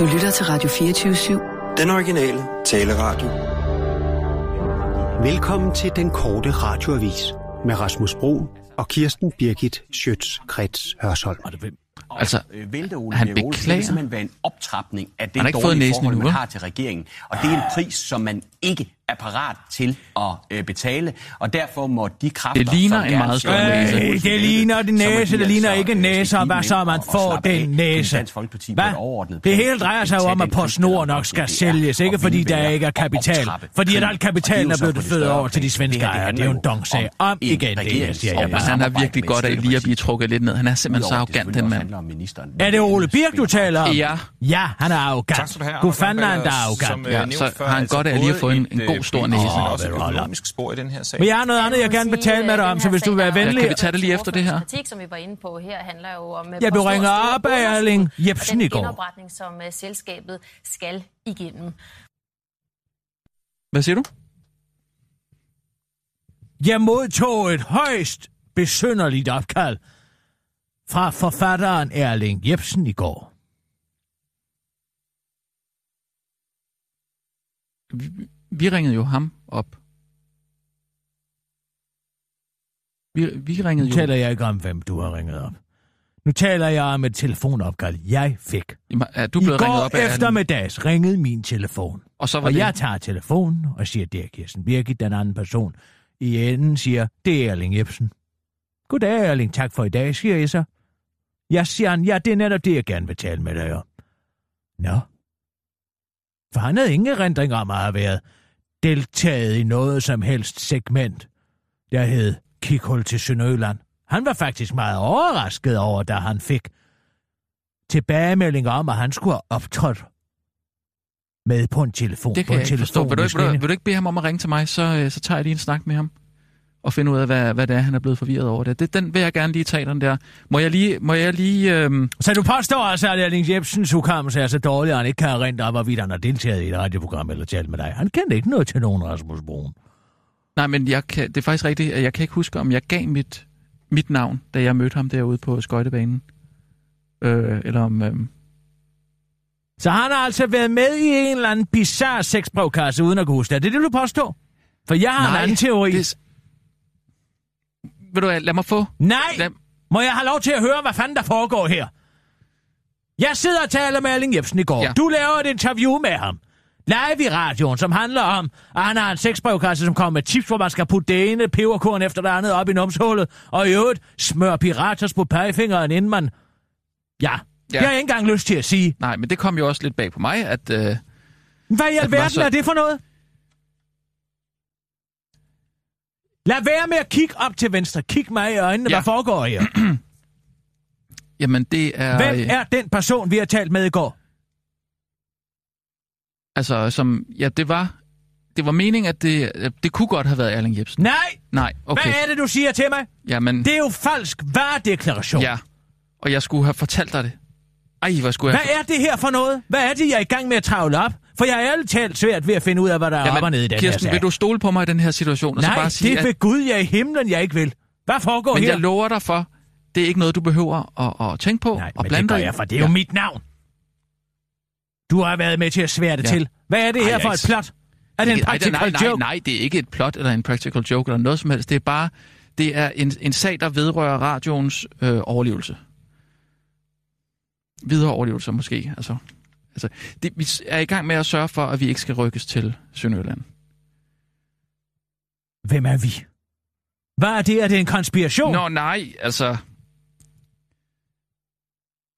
Du lytter til Radio 24-7. Den originale taleradio. Velkommen til den korte radioavis med Rasmus Bro og Kirsten Birgit Schøtz-Krets Hørsholm. Altså, vælte Ole han beklager. Det simpelthen være en optrapning af Han det har ikke fået dårlige forhold, man har til regeringen. Og det er en pris, som man ikke er parat til at øh, betale. Og derfor må de kræfter, Det ligner en meget stor næse. Øh, det ligner må næse, de det ligner ikke en øh, næse, og hvad så man får den næse? Dansk Folkeparti på et Hvad? overordnet Det hele drejer sig jo om, den at PostNord nok skal sælges, ikke fordi der ikke er kapital. Fordi at krigen. al kapitalen er blevet flyttet større over til de svenske ejere. Det er jo en dong-sag. om en igen, det siger jeg han har virkelig godt af lige at blive trukket lidt ned. Han er simpelthen så arrogant, den mand. Er det Ole Birk, du taler om? Ja. Ja, han er arrogant. Du er han, der er arrogant. så har han godt af lige at få en- en øh, god stor næse. Men Åh, også et økonomisk spor i den her sag. Men jeg har noget andet, jeg gerne vil tale med dig om, så hvis du vil være venlig... Kan vi tage det lige efter det her? Kritik, som vi var inde på her, handler jo om... Jeg blev ringet op af Erling Jebsen i Den går. genopretning, som uh, selskabet skal igennem. Hvad siger du? Jeg modtog et højst besynderligt opkald fra forfatteren Erling Jebsen i går. Vi ringede jo ham op. Vi, vi ringede Nu jo... taler jeg ikke om, hvem du har ringet op. Nu taler jeg om et telefonopkald, jeg fik. Er du I blevet ringet går op af eftermiddags ringede min telefon. Og så var Og det... jeg tager telefonen og siger, det er Kirsten Birgit, den anden person. I enden siger, det er Erling Jebsen. Goddag, Erling, tak for i dag, siger jeg så. Jeg siger han, ja, det er netop det, jeg gerne vil tale med dig om. Nå. For han havde ingen erindring om at have været deltaget i noget som helst segment, der hed Kikhul til Sønderjylland. Han var faktisk meget overrasket over, da han fik tilbagemelding om, at han skulle have optrådt med på en telefon. Det på kan en jeg ikke forstå. Vil du, vil, du, vil du ikke bede ham om at ringe til mig, så, øh, så tager jeg lige en snak med ham og finde ud af, hvad, hvad det er, han er blevet forvirret over det. det. Den vil jeg gerne lige tage, den der. Må jeg lige... Må jeg lige øhm, Så du påstår altså, at Erling Jebsens hukommelse er så dårlig, at han ikke kan erindre, om, hvorvidt han har deltaget i et radioprogram eller talt med dig. Han kendte ikke noget til nogen, Rasmus Broen. nej, men jeg kan, det er faktisk rigtigt, at jeg kan ikke huske, om jeg gav mit, mit navn, da jeg mødte ham derude på skøjtebanen. Øh, eller om... Øh, Så han har altså været med i en eller anden bizarre sexbrevkasse, uden at kunne huske det. Er det det, du påstår? For jeg har en anden teori. Det, vil du hvad, lad mig få... Nej! Lad, Må jeg have lov til at høre, hvad fanden der foregår her? Jeg sidder og taler med Erling Jebsen i går. Ja. Du laver et interview med ham. Live i radioen, som handler om, at han har en sexbrevkasse, som kommer med tips, hvor man skal putte det ene peberkorn efter det andet op i numshullet, og i øvrigt smør piratas på pegefingeren, inden man... Ja, ja. det har jeg ikke engang lyst til at sige. nej, men det kom jo også lidt bag på mig, at... Øh, Hvad i alverden så- er det for noget? Lad være med at kigge op til venstre. Kig mig i øjnene. Ja. Hvad foregår her? jamen, det er... Hvem er den person, vi har talt med i går? Altså, som... Ja, det var... Det var meningen, at det, det kunne godt have været Erling Jebsen. Nej! Nej, okay. Hvad er det, du siger til mig? Jamen, Det er jo falsk varedeklaration. ja. Og jeg skulle have fortalt dig det. Ej, hvor skulle jeg... Hvad er det her for noget? Hvad er det, jeg er i gang med at travle op? For jeg er ærligt talt svært ved at finde ud af, hvad der er Jamen, op og ned i den Kirsten, her sag. vil du stole på mig i den her situation? Og Nej, så bare sige, det er at, ved Gud, jeg er i himlen, jeg ikke vil. Hvad foregår Men her? jeg lover dig for, det er ikke noget, du behøver at, at tænke på Nej, og men blande dig i. jeg, for det er jo mit navn. Du har været med til at svære det Ja. til. Hvad er det Ej, her for et plot? Er det en Ikke- nej, practical nej, nej, joke? nej, det er ikke et plot eller en practical joke eller noget som helst. Det er bare det er en, en sag, der vedrører radioens øh, overlevelse. Videre overlevelse måske. Altså, altså, det, vi er i gang med at sørge for, at vi ikke skal rykkes til Sønderjylland. Hvem er vi? Hvad er det? Er det en konspiration? Nå nej, altså...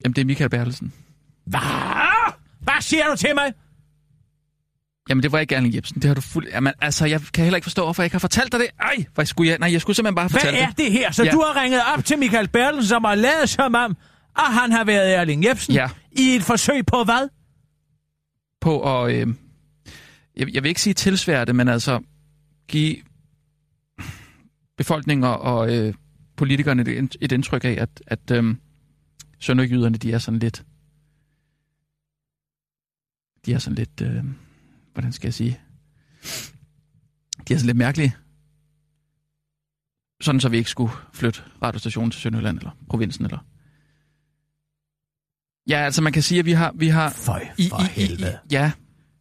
Jamen, det er Michael Bertelsen. Hvad? Hvad siger du til mig? Jamen, det var ikke Erling Jebsen. Det har du fuld... Jamen, altså, jeg kan heller ikke forstå, hvorfor jeg ikke har fortalt dig det. Ej, hvad skulle jeg... Nej, jeg skulle simpelthen bare Hvad fortælle er det. det her? Så Ja. du har ringet op til Michael Bertelsen, som har lavet som om, at han har været Erling Jebsen Ja. i et forsøg på hvad? På at... Øh... Jeg, jeg vil ikke sige tilsvære det, men altså give befolkningen og øh, politikerne et, et indtryk af, at, at øh, sønderjyderne, de er sådan lidt... De er sådan lidt... Øh... Hvordan skal jeg sige? De er sådan lidt mærkelige. Sådan, så vi ikke skulle flytte radiostationen til Sønderjylland eller provinsen. Eller... Ja, altså man kan sige, at vi har... Vi har Føj, for helvede. ja,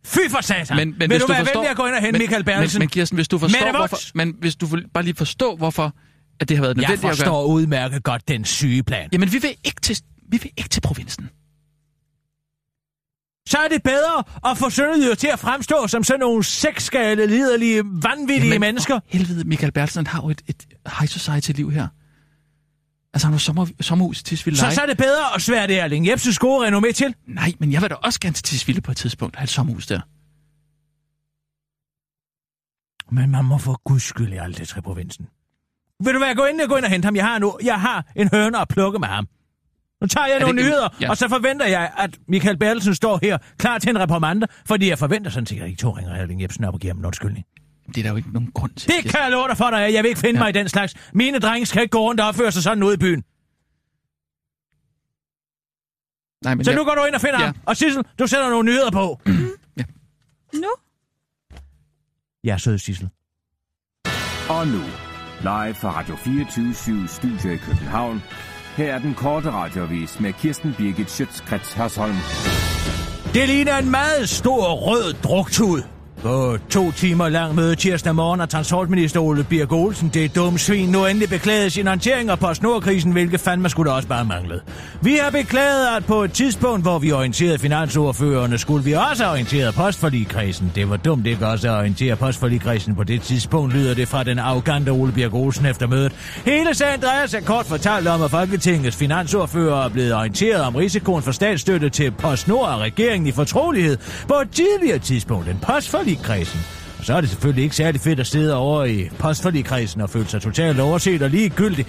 Fy for satan! men, men Vil hvis du, du være forstår, venlig at gå ind og hente men, Michael Bertelsen? Men, men Kirsten, hvis du forstår, hvorfor, men hvis du bare lige forstå, hvorfor at det har været jeg nødvendigt at gøre... forstår udmærket godt den sygeplan. Jamen, vi vil ikke til, vi vil ikke til provinsen. Så er det bedre at få Sønderjyder til at fremstå som sådan nogle sexskade, liderlige, vanvittige Jamen, mennesker. helvede, Michael Bertelsen har jo et, et high society-liv her. Altså, han har sommer, sommerhus i Tisvilde Så, så er det bedre at svære det Erling Jebsens gode renommé til. Nej, men jeg vil da også gerne til Tisvilde på et tidspunkt have et sommerhus der. Men man må for guds skyld aldrig til provinsen. Vil du være gå ind og gå ind og hente ham? Jeg har, nu, jeg har en høne at plukke med ham. Nu tager jeg det nogle ikke- nyheder, ja. og så forventer jeg, at Michael Bertelsen står her klar til en reprimande, fordi jeg forventer sådan set, at I to ringer Erling Jebsen op og giver ham en undskyldning. Det er der jo ikke nogen grund til. Det kan jeg love dig for dig, jeg vil ikke finde ja. mig i den slags. Mine drenge skal ikke gå rundt og opføre sig sådan ude i byen. Nej, men Så jeg, nu går du ind og finder Ja. ham. Og Sissel, du sætter nogle nyheder på. Nu? Ja, sød Sissel. Og nu, live fra Radio 24 Studio i København. Her er den korte radiovis med Kirsten Birgit Schøtzgrads Hasholm. Det ligner en meget stor rød druktud. På to timer lang møde tirsdag morgen har transportminister Ole Birk Olsen, det dumme svin, nu endelig beklaget sin håndtering af postnordkrisen, hvilket fandme skulle da også bare manglet. Vi har beklaget, at på et tidspunkt, hvor vi orienterede finansordførerne, skulle vi også have orienteret postforligkredsen. Det var dumt ikke også at orientere postforligkredsen på det tidspunkt, lyder det fra den arrogante Ole Birk Olsen efter mødet. Hele sagen drejer sig kort fortalt om, at Folketingets finansordfører er blevet orienteret om risikoen for statsstøtte til PostNord og regeringen i fortrolighed på et tidligere tidspunkt end kredsen og så er det selvfølgelig ikke særlig fedt at sidde over i postforligkredsen og føle sig totalt overset og ligegyldig.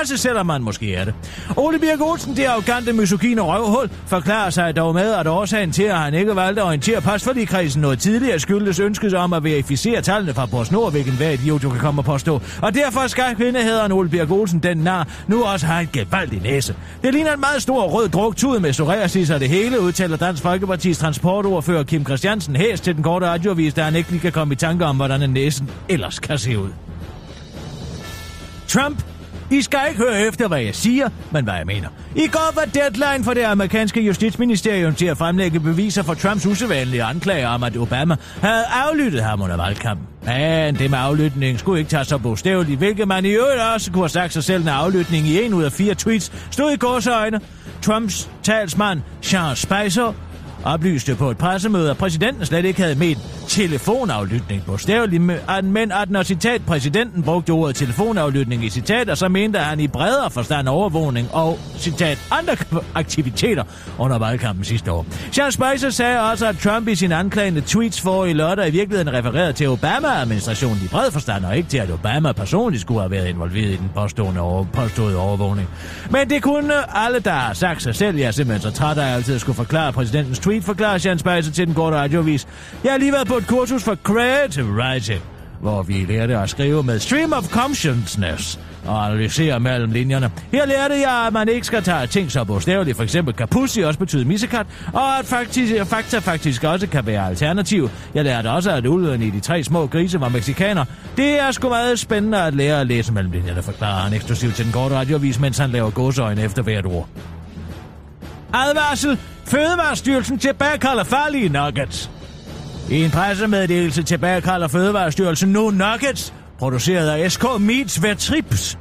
Også selvom man måske er det. Ole Birk Olsen, det arrogante misogine røvhul, forklarer sig dog med, at årsagen til, at han ikke valgte at orientere postforligkredsen noget tidligere, skyldes ønsket om at verificere tallene fra PostNord, hvilken hver idiot du kan komme og påstå. Og derfor skal kvindehederen Ole Birk Olsen, den nar, nu også have en gevaldig næse. Det ligner en meget stor rød druktud med psoriasis og det hele, udtaler Dansk Folkepartis transportordfører Kim Christiansen hæs til den korte radioavis, der han ikke lige kan komme i tanke om, hvordan en næsen ellers kan se ud. Trump, I skal ikke høre efter, hvad jeg siger, men hvad jeg mener. I går var deadline for det amerikanske justitsministerium til at fremlægge beviser for Trumps usædvanlige anklager om, at Obama havde aflyttet ham under valgkampen. Men det med aflytning skulle ikke tage så bogstaveligt, hvilket man i øvrigt også kunne have sagt sig selv, når aflytning i en ud af fire tweets stod i gårsøjne. Trumps talsmand, Sean Spicer, oplyste på et pressemøde, at præsidenten slet ikke havde ment telefonaflytning bogstaveligt, men at når citat præsidenten brugte ordet telefonaflytning i citater, så mente han i bredere forstand overvågning og citat andre aktiviteter under valgkampen sidste år. Sean Spicer sagde også, at Trump i sin anklagende tweets for i lørdag i virkeligheden refererede til Obama-administrationen i bred forstand, og ikke til, at Obama personligt skulle have været involveret i den påstående over, påståede overvågning. Men det kunne alle, der har sagt sig selv, jeg er simpelthen så træt af at altid skulle forklare præsidentens tweet, forklarer Sean Spejser til den korte radiovis. Jeg har lige været på et kursus for creative writing, hvor vi lærte at skrive med stream of consciousness og analysere mellem linjerne. Her lærte jeg, at man ikke skal tage ting så bogstaveligt. For eksempel kan også betyde missekat, og at faktisk, fakta faktisk også kan være alternativ. Jeg lærte også, at ulven i de tre små grise var mexikaner. Det er sgu meget spændende at lære at læse mellem linjerne, forklarer han eksklusivt til den korte radiovis, mens han laver gåseøjne efter hvert ord. Advarsel! Fødevarestyrelsen tilbagekalder farlige nuggets. I en pressemeddelelse tilbagekalder Fødevarestyrelsen nu nuggets, produceret af SK Meats Vertrips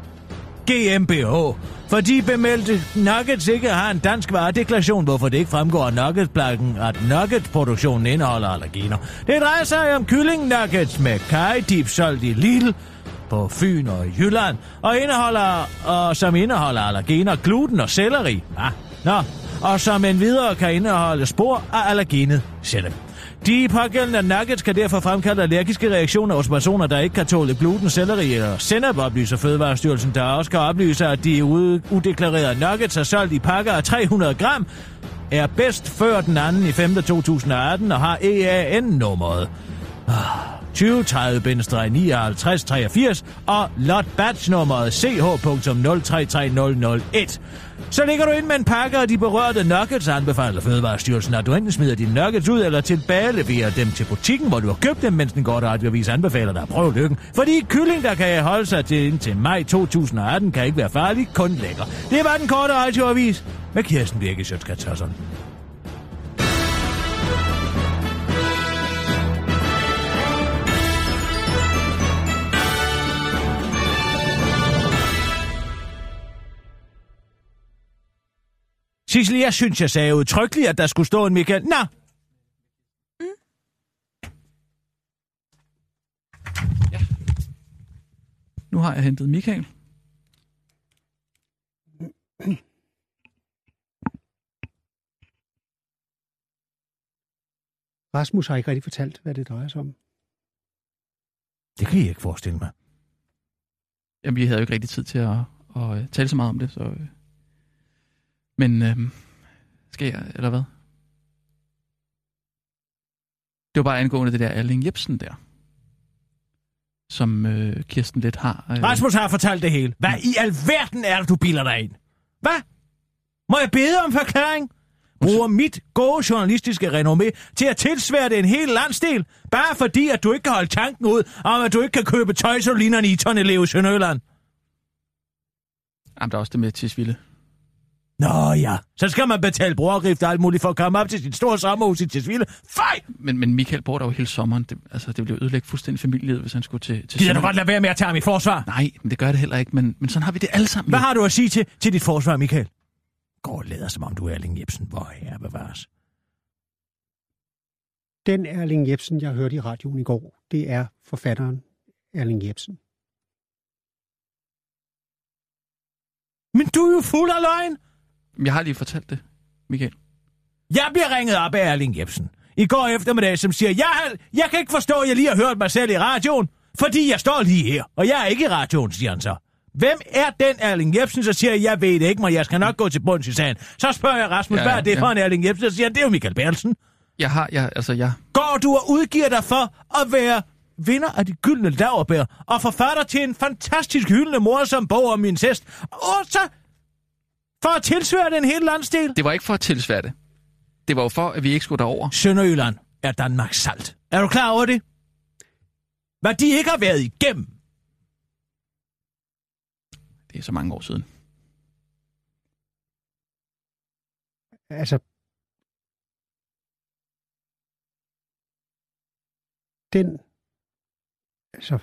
GmbH, fordi bemeldte nuggets ikke har en dansk varedeklaration, hvorfor det ikke fremgår af nuggetsplakken, at nuggetproduktionen indeholder allergener. Det drejer sig om kylling nuggets med kajdip solgt i Lidl, på Fyn og Jylland, og, indeholder, og som indeholder allergener, gluten og selleri. Ah, nå, og som en videre kan indeholde spor af allergenet sennep. De pågældende nuggets kan derfor fremkalde allergiske reaktioner hos personer, der ikke kan tåle gluten, selleri eller sennep, oplyser Fødevarestyrelsen, der også kan oplyse, at de udeklarerede nuggets er solgt i pakker af 300 gram, er bedst før den anden i 5. 2018 og har EAN-nummeret. 2030-5983 og lot batch nummeret ch.033001. Så ligger du ind med en pakke af de berørte nuggets, anbefaler Fødevarestyrelsen, at du enten smider dine nuggets ud eller tilbageleverer dem til butikken, hvor du har købt dem, mens den går radioavis anbefaler dig at prøve lykken. Fordi kylling, der kan holde sig til indtil maj 2018, kan ikke være farlig, kun lækker. Det var den korte radioavis med Kirsten Birke Sjøtskrets Sissel, jeg synes, jeg sagde udtrykkeligt, at der skulle stå en Michael. Nå, Nu har jeg hentet Michael. Rasmus har ikke rigtig fortalt, hvad det drejer sig om. det kan jeg ikke forestille mig. Jamen, vi havde jo ikke rigtig tid til at, at, at tale så meget om det, så... Men øh, skal jeg, eller hvad? Det var bare angående det der Erling Jebsen der, som øh, Kirsten lidt har. Øh, Rasmus har fortalt det hele. Hvad i alverden er det, du bilder dig ind? Hvad? Må jeg bede om forklaring? Bruger mit gode journalistiske renommé til at tilsværte en hel landsdel, bare fordi, at du ikke kan holde tanken ud om, at du ikke kan købe tøj, så ligner en i Sønderjylland. Jamen, der er også det med Tisvilde. Nå ja, så skal man betale brugergrift og alt muligt for at komme op til sit store sommerhus i Tisvilde. Fej! Men, men Michael bor der jo hele sommeren. Det, altså, det ville jo ødelægge fuldstændig familielivet, hvis han skulle til... til Gider du godt lade være med at tage ham i forsvar? Nej, men det gør det heller ikke. Men, men sådan har vi det alle sammen. Hvad jo. har du at sige til, til dit forsvar, Michael? Gå og lader, som om du er Erling Jebsen. Hvor herre bevares. Den Erling Jebsen, jeg hørte i radioen i går, det er forfatteren Erling Jebsen. Men du er jo fuld af løgn. Jeg har lige fortalt det, Michael. Jeg bliver ringet op af Erling Jebsen i går eftermiddag, som siger, jeg, jeg kan ikke forstå, at jeg lige har hørt mig selv i radioen, fordi jeg står lige her, og jeg er ikke i radioen, siger han så. Hvem er den Erling Jebsen, så siger jeg, jeg ved det ikke, men jeg skal nok gå til bunds i sagen. Så spørger jeg Rasmus, Ja, ja, hvad er det ja. for en Erling Jebsen, så siger det er jo Michael Bertelsen. Jeg har, jeg, altså, jeg... Går du og udgiver dig for at være vinder af de gyldne laverbær, og forfatter til en fantastisk hyldende morsom bog om incest, og så for at tilsvare den hele landsdel? Det var ikke for at tilsvære det. Det var jo for, at vi ikke skulle derover. Sønderjylland er Danmarks salt. Er du klar over det? Hvad de ikke har været igennem. Det er så mange år siden. Altså, den, altså,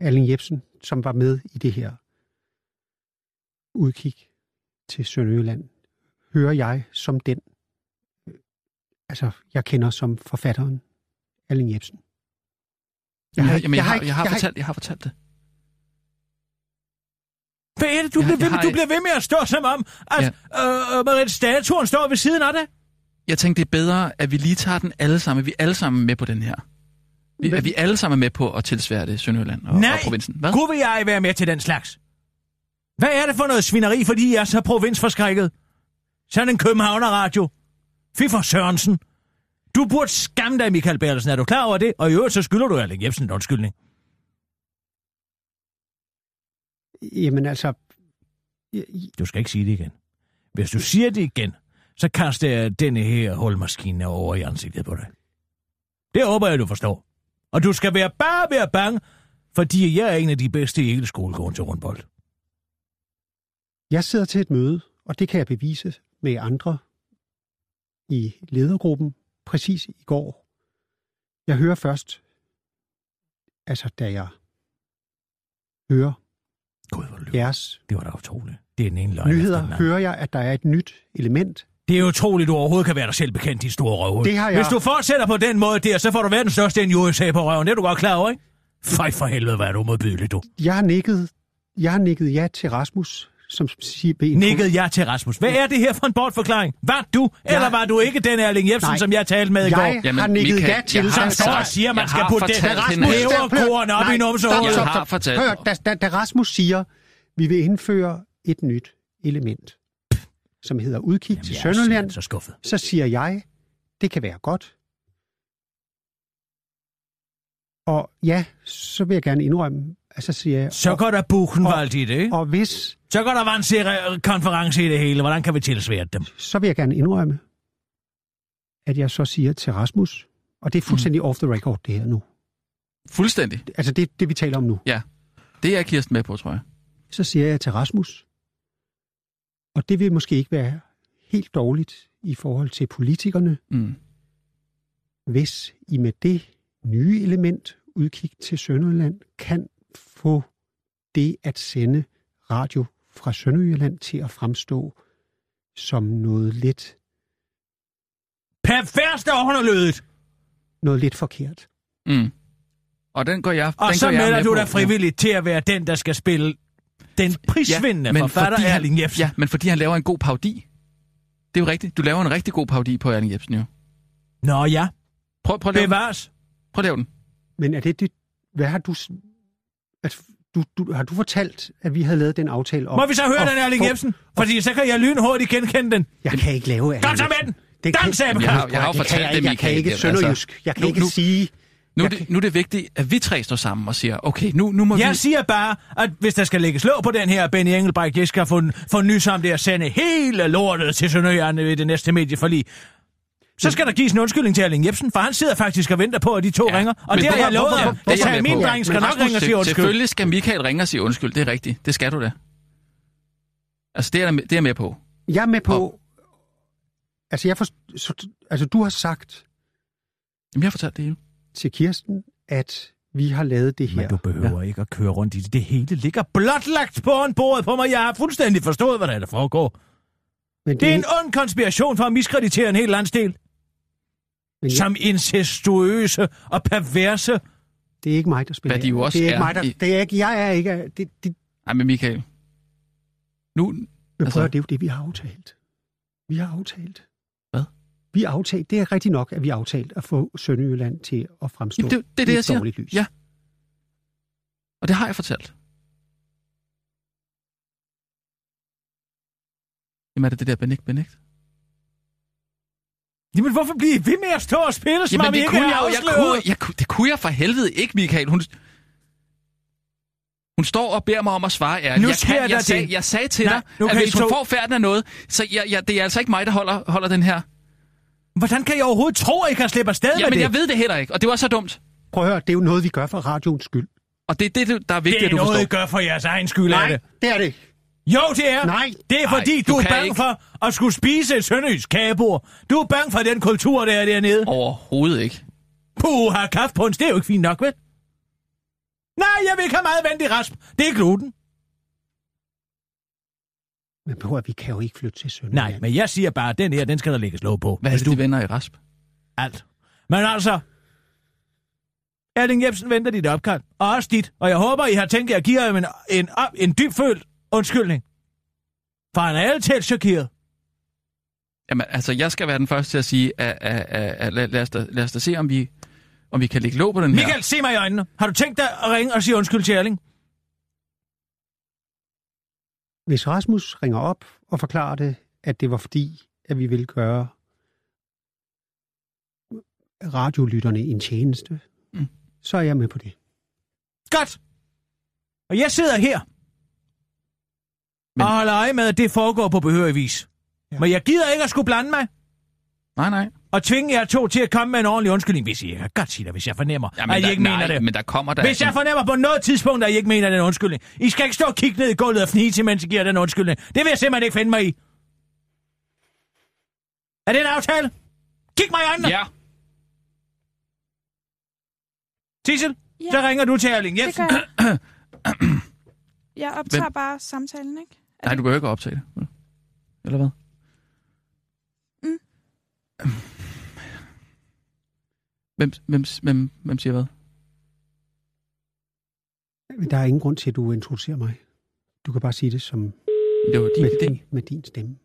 Erling Jebsen, som var med i det her udkig til Sønderjylland, hører jeg som den, øh, altså, jeg kender som forfatteren Erling Jebsen. Jeg, har, jamen, jeg, har, jeg, har, fortalt, jeg har fortalt det. Hvad er det, du, Jeg- bliver, ved, jeg med, har du bliver ved med at stå som om, at ja. øh, Marit statuen står ved siden af det? Jeg tænkte, det er bedre, at vi lige tager den alle sammen. Vi er alle sammen med på den her. Vi, er vi alle sammen med på at tilsvære det Sønderjylland og, Nej, og provinsen? Hvad? kunne vil jeg være med til den slags? Hvad er det for noget svineri, fordi jeg er så provinsforskrækket? Sådan en Københavner-radio. Fy for Sørensen. Du burde skamme dig, Michael Bertelsen. Er du klar over det? Og i øvrigt, så skylder du Erling Jebsen en undskyldning. Jamen altså, Du skal ikke sige det igen. Hvis du siger det igen, så kaster jeg denne her hulmaskine over i ansigtet på dig. Det håber jeg, du forstår. Og du skal være bare være bange, fordi jeg er en af de bedste i hele skolegården til rundbold. Jeg sidder til et møde, og det kan jeg bevise med andre i ledergruppen præcis i går. Jeg hører først, altså da jeg hører Gud, hvor lykkelig. jeres Det var da utroligt. Det er den ene løgn nyheder, den hører jeg, at der er et nyt element. Det er utroligt, du overhovedet kan være dig selv bekendt, din store røvhul. Det har jeg- Hvis du fortsætter på den måde der, så får du verdens største en USA på røven. Det er du godt klar over, ikke? Fej for helvede, hvad er du modbydelig, du. Jeg har nikket, jeg har nikket ja til Rasmus, som siger ben. Nikket jeg til Rasmus. Hvad er det her for en bortforklaring? Var du, Jeg- eller var du ikke den Erling Jebsen, Nej. som jeg talte med i Jeg går? Jamen, har nikket Michael, ja til... jeg Som har står og siger, at man Jeg skal putte at- hæverkorn op i numsehullet. Jeg har fortalt. Hør, da, da, da Rasmus siger, vi vil indføre et nyt element, som hedder udkig Jamen, til jeg er Sønderjylland, simpelthen så skuffet. så siger jeg, det kan være godt. Og ja, så vil jeg gerne indrømme, altså siger jeg, Så går der Buchenwald i det, ikke? og hvis, Så går der vandkonference i det hele. Hvordan kan vi tilsvære dem? så vil jeg gerne indrømme, at jeg så siger til Rasmus, og det er fuldstændig mm. off the record det her nu, Fuldstændig. altså det, det vi taler om nu, Det er Kirsten med på, tror jeg. så siger jeg til Rasmus, Og det vil måske ikke være helt dårligt i forhold til politikerne, Mm. hvis I med det nye element, udkig til Sønderjylland, kan få det at sende radio fra Sønderjylland til at fremstå som noget lidt, Perverst og underlødet! noget lidt forkert. Mm. Og den går jeg Og den så går jeg melder med du dig frivilligt til at være den, der skal spille den prisvindende ja, forfatter fordi Erling Jebsen. Ja, men fordi han laver en god paudi. Det er jo rigtigt. Du laver en rigtig god paudi på Erling Jebsen, jo. Nå ja, Prøv, prøv at lave den. bevares. Prøv at lave den. Men er det det, hvad har du, altså, du, du, har du fortalt, at vi havde lavet den aftale om? Må vi så høre at den, Erling Jebsen? Fordi så kan jeg lynhurtigt genkende den. Jeg kan ikke lave Kom så med den! Dans, kan, Ebbe! Jeg har- jeg har jo det kan fortalt jeg, det, ikke. jeg kan ikke altså. sønderjysk. Jeg kan Nu- ikke nu- sige... Nu er, Jeg det, nu er det vigtigt, at vi tre står sammen og siger, okay, nu, nu må Jeg vi... siger bare, at hvis der skal lægges låg på den her Benny Engelbrecht, jeg skal få, få nys om det at sende hele lortet til Sønderjylland ved det næste medieforlig. Så skal der gives en undskyldning til Erling Jebsen, for han sidder faktisk og venter på, at de to Ja, ringer. Og men det har det- jeg lovet ham. det er Og med min dreng skal nok ringe og sige undskyld. Selvfølgelig skal Michael ringe og sige undskyld, det er rigtigt. Det skal du da. Altså, det er, det er med på. Jeg er med på... Altså, jeg forst, så, altså, du har sagt Jamen, jeg har fortalt det hele. til Kirsten, at vi har lavet det her. Men du behøver ja. ikke at køre rundt i det. Det hele ligger blotlagt på en bordet på mig. Jeg har fuldstændig forstået, hvad der, er, der foregår. men Det er en ond konspiration for at miskreditere en hel landsdel. Men jeg, Som incestuøse og perverse. det er ikke mig, der spiller. Hvad de jo også det er ikke mig, der, i- det er ikke, jeg er ikke... Det, det, Nej, men Michael. Nu, men Altså- prøv at, det er jo det, vi har aftalt. Vi har aftalt. Hvad? Vi har aftalt. Det er rigtigt nok, at vi har aftalt at få Sønderjylland til at fremstå Jamen, det- det er det, jeg siger. lys. Ja. og det har jeg fortalt. Jamen, er det det der benægt, benægt? Jamen, hvorfor bliver I ved med at stå og spille, som om Jamen, I det ikke kunne, er jeg, jo- jeg, afsløret? kunne, jeg, det kunne jeg for helvede ikke, Michael. Hun, hun står og beder mig om at svare ærligt. Nu jeg, sker kan, jeg, sag, det. jeg sagde til Nej, dig, at hvis hun to- får færden af noget, så jeg, jeg, det er altså ikke mig, der holder, holder den her. Hvordan kan jeg overhovedet tro, at I kan slippe afsted med Jamen, det? jeg ved det heller ikke, og det var så dumt. Prøv at høre, det er jo noget, vi gør for radioens skyld. Og det er det, der er vigtigt, det at er du noget, I forstår. gør for jeres egen skyld af det. det er det ikke. Jo, det er. Nej. Det er Nej, fordi, du du, er bange ikke. for at skulle spise et sønderjysk kagebord. Du er bange for den kultur, der er dernede. Overhovedet ikke. Puh, har kaffe på det er jo ikke fint nok, vel? Nej, jeg vil ikke have meget vendig rasp. Det er gluten. Men at, vi kan jo ikke flytte til Sønderjylland. Nej, men jeg siger bare, at den her, den skal der lægges låg på. Hvad er Hvis det, du de vender i rasp? alt. Men altså, Erling Jebsen venter dit opkald, og også dit. Og jeg håber, I har tænkt jer at give ham en, en, en dybfølt undskyldning. For han er alt talt chokeret. Jamen, altså, jeg skal være den første til at sige, at, at, at, at lad, lad, os da, lad os da se, om vi, om vi kan lægge låg på den her. Michael, se mig i øjnene. Har du tænkt dig at ringe og sige undskyld til Erling? Hvis Rasmus ringer op og forklarer det, at det var fordi, at vi ville gøre radiolytterne en tjeneste, mm. så er jeg med på det. Godt. Og jeg sidder her Men... Og holder øje med, at det foregår på behørig vis. Ja. Men jeg gider ikke at skulle blande mig Nej, nej. og tvinge jer to til at komme med en ordentlig undskyldning, hvis I jeg kan godt sige det, hvis jeg fornemmer, Jamen, at I der, ikke nej, mener det. men der kommer der... Hvis jeg fornemmer på noget tidspunkt, at I ikke mener den undskyldning. I skal ikke stå og kigge ned i gulvet og fnise, mens I giver den undskyldning. Det vil jeg simpelthen ikke finde mig i. Er det en aftale? Kig mig i øjnene. Ja, Sissel, Ja. så ringer du til Erling Det Jensen. gør jeg. Jeg optager Hvem? bare samtalen, ikke? Er nej, det- du behøver ikke at optage det. Eller hvad? Mm. Hvem, hvem, hvem, hvem siger hvad? Der er ingen grund til, at du introducerer mig. Du kan bare sige det som Det var din med, idé. din, med din stemme.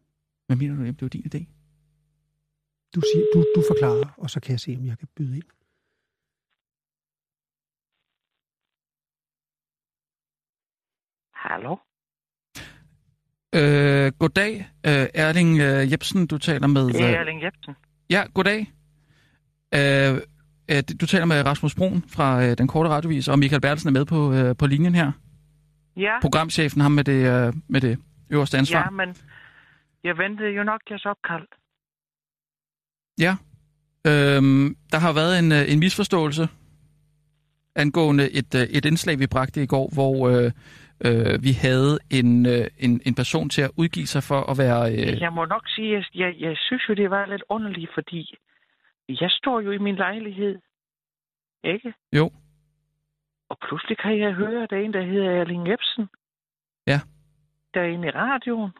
Hvad mener du? Det var din idé. Du, siger, du, du forklarer, og så kan jeg se, om jeg kan byde ind. Hallo? Øh, goddag, øh, Erling øh, Jebsen, du taler med... Det er øh, Erling Jebsen. Ja, goddag. Øh, øh, du taler med Rasmus Brun fra øh, Den Korte Radiovis, og Michael Bertelsen er med på, øh, på linjen her. Ja, Programchefen, ham med det, øh, med det øverste ansvar. ja, men jeg ventede jo nok jeres opkald. Ja. Øhm, der har været en, øh, en misforståelse angående et, øh, et indslag, vi bragte i går, hvor, øh, øh, vi havde en, øh, en, en person til at udgive sig for at være... Øh, Jeg må nok sige, at jeg, jeg synes jo, det var lidt underligt, fordi jeg står jo i min lejlighed. Ikke? Jo. Og pludselig kan jeg høre, at der er en, der hedder Erling Jebsen. Ja. Der er inde i radioen.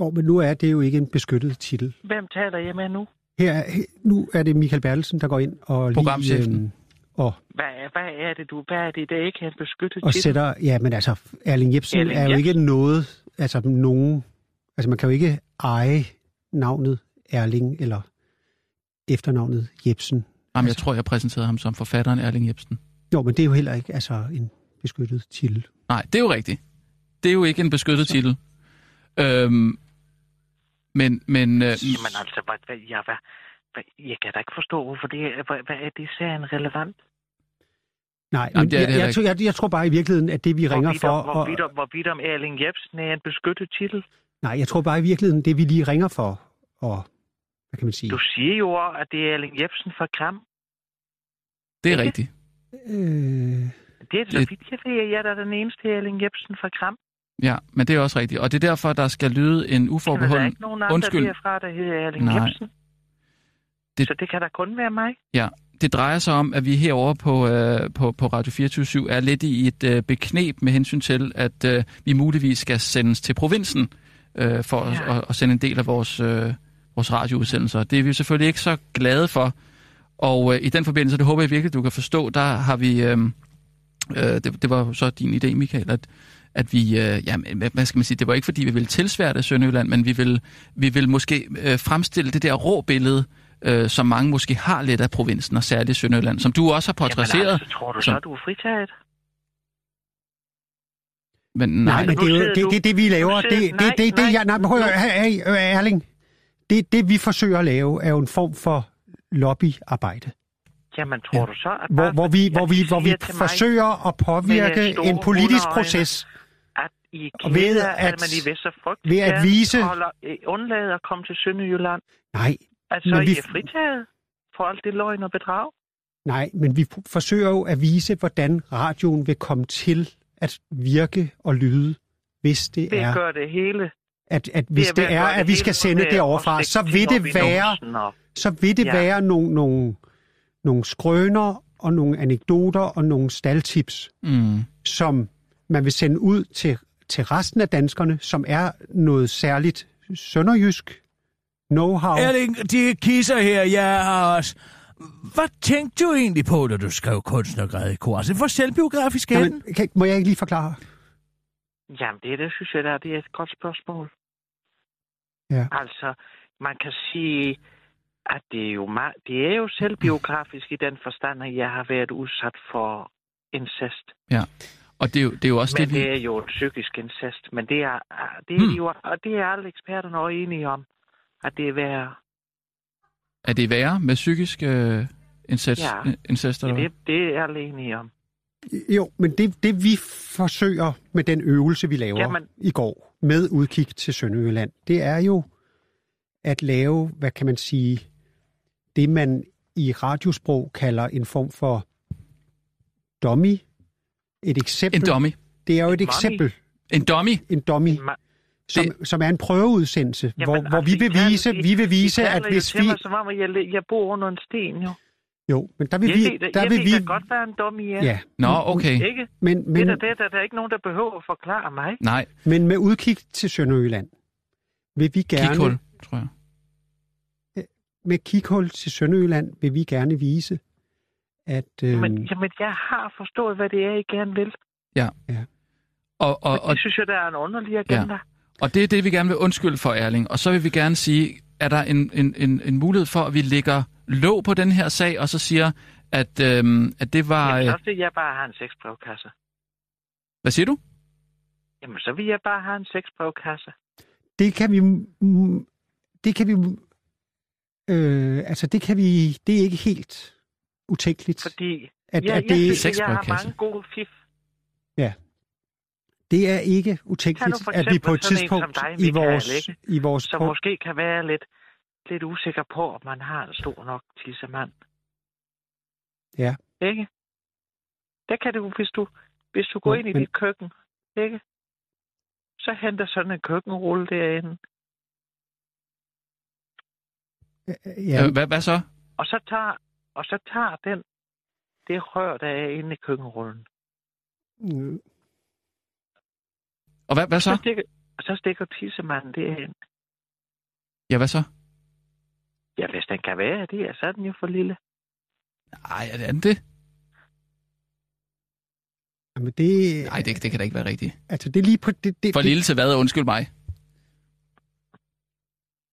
Jo, men nu er det jo ikke en beskyttet titel. Hvem taler jeg med nu? Her, er- he- nu er det Michael Bertelsen, der går ind og lige, Programchefen. Og, Hvad, er- hvad er det, du? Hvad er det, der ikke er en beskyttet og titel? sætter... Ja, men altså, Erling Jebsen Erling er jo ikke Jepsen. noget... Altså, nogen... Altså, man kan jo ikke eje navnet Erling eller efternavnet Jebsen. jamen, jeg tror, jeg præsenterede ham som forfatteren Erling Jebsen. Jo, men det er jo heller ikke altså, en beskyttet titel. Nej, det er jo rigtigt. Det er jo ikke en beskyttet titel. Øhm, men, men, øh, Jamen altså, hvad, hvad, ja, hvad, hvad, jeg kan da ikke forstå, hvorfor det er, hvad, hvad er det sagen relevant? Nej, Jamen, men det er det jeg, jeg, tror- jeg, jeg tror bare i virkeligheden, at det vi ringer hvorvidt, for... om, Og, hvorvidt, om, hvorvidt om Erling Jebsen er en beskyttet titel? nej, jeg tror bare i virkeligheden, det vi lige ringer for, og hvad kan man sige? Du siger jo også, at det er Erling Jebsen fra Kram. det er ikke? rigtigt. Det Øh, er så Det- vidt jeg ved, at jeg er den eneste Erling Jebsen fra Kram. Ja, men det er også rigtigt. Og det er derfor, der skal lyde en Men der er uforbeholden... ikke nogen andre Undskyld. derfra, der hedder Erling Nej. Jebsen. Det-. Så det kan da kun være mig. Det drejer sig om, at vi herovre på, øh, på, på Radio 24 er lidt i et øh, beknep med hensyn til, at øh, vi muligvis skal sendes til provinsen øh, for ja. Ja. at, at sende en del af vores, øh, vores radioudsendelser. Det er vi selvfølgelig ikke så glade for. Og øh, i den forbindelse, det håber jeg virkelig, du kan forstå, der har vi... Øh, øh, det, det var så din idé, Michael, at, at vi... Øh, ja, hvad, hvad skal man sige? Det var ikke, fordi vi ville tilsværte Sønderjylland, men vi vil, vi vil måske øh, fremstille det der rå billede, øh, som mange måske har lidt af provinsen, og særligt Sønderjylland, som du også har portrætteret. Jamen altså, tror du så, som- at du er fritaget? Men nej, nej, men det er det, du- det, det vi laver. Det, det, nej, det, det, nej, ja, nej, men høre, hey, hey, Erling. Det, det, vi forsøger at lave, er jo en form for lobbyarbejde. Jamen, tror Ja. du så, at Hvor, hvor vi, hvor vi, hvor vi forsøger at påvirke en politisk proces. at I er Og ved at- at man i Vest og Frygt ved at vise- holder, øh, undlader at komme til Sønderjylland. Nej, Altså, Men I vi- er fritaget for alt det løgn og bedrag. nej, men vi forsøger jo at vise, hvordan radioen vil komme til at virke og lyde, hvis det Det er, gør det hele. at, at hvis det at er, at vi skal sende det overfra, så vil det i være, så vil det Ja. være nogle, nogle, nogle skrøner og nogle anekdoter og nogle staldtips, mm, som man vil sende ud til, til resten af danskerne, som er noget særligt sønderjysk know-how. Erling, de kisser her, jeg har også... Hvad tænkte du egentlig på, da du skrev kunstnergrad i kor? Altså, for selvbiografisk er den? Kan, må jeg ikke lige forklare? Jamen, det, det synes jeg, der, det er et godt spørgsmål. Ja. Altså, man kan sige, at det er jo, meget, det er jo selvbiografisk i den forstand, at jeg har været udsat for incest. og det er, jo, det er jo også Men det, vi... det er jo et psykisk incest. Men det er, det er, hmm. jo, og det er alle eksperterne også enige om, at det er værre. Er det værre med psykisk øh, incest, Ja. ja. incest eller Ja, det, det er alle enige om. Jo, men det, det vi forsøger med den øvelse, vi laver Jamen. i går, med udkig til Sønderjylland, det er jo at lave, hvad kan man sige, det man i radiosprog kalder en form for dummy. Et eksempel. En dummy. Det er jo et Dummy? eksempel. En dummy? En dummy, Ma- som, som er en prøveudsendelse, Jamen, hvor, hvor altså, vi I vil vise, taler- vi vil vise I at hvis vi... Mig, som om, at jeg, jeg bor under en sten, jo. Jo, men der vil Jeg vi... ved, Der jeg vil ved vi godt, hvad en dummy er. ja, Nå, okay. Ikke? men, Men, det, er der, det er der, der er ikke nogen, der behøver at forklare mig. Nej, men med udkig til Sønderjylland vil vi gerne... kikhul, tror jeg. med kikhul til Sønderjylland vil vi gerne vise, at... Øhm, Men, jamen, jeg har forstået, hvad det er, I gerne vil. Og, og, Og, og, det synes jeg, der er en underlig agenda. Ja. Og det er det, vi gerne vil undskylde for, Erling. Og så vil vi gerne sige, er der en, en, en, en mulighed for, at vi lægger låg på den her sag, og så siger, at, øhm, at det var... Jamen, Øh, så vil jeg bare have en sexbrevkasse. hvad siger du? Jamen, så vil jeg bare have en sexbrevkasse. det kan vi... Det kan vi... Øh, altså, det kan vi... Det er ikke helt utænkeligt, Fordi at, jeg, at jeg, det, jeg, jeg Sexbrevkasse. har mange gode fif. Det er ikke utænkeligt, at vi på et tidspunkt som dig, i Michael, vores, ikke? i vores som måske kan være lidt, lidt usikker på, om man har en stor nok tissemand. Ja. Ikke? Der kan du, hvis du, hvis du går Jo, ind i men- dit køkken, ikke? Så henter sådan en køkkenrulle derinde. Ja, Øh, hvad, hvad så? Og så tager, og så tager den det rør, der er inde i køkkenrullen. øh, Og hvad, hvad så? Så stikker, så stikker tissemanden derhen. Ja, hvad så? Ja, hvis den kan være det, så er den jo for lille. Nej, er det andet det? jamen det, Nej, det, det kan da ikke være rigtigt. altså det er lige på... Det, det, For lille til hvad? Undskyld mig.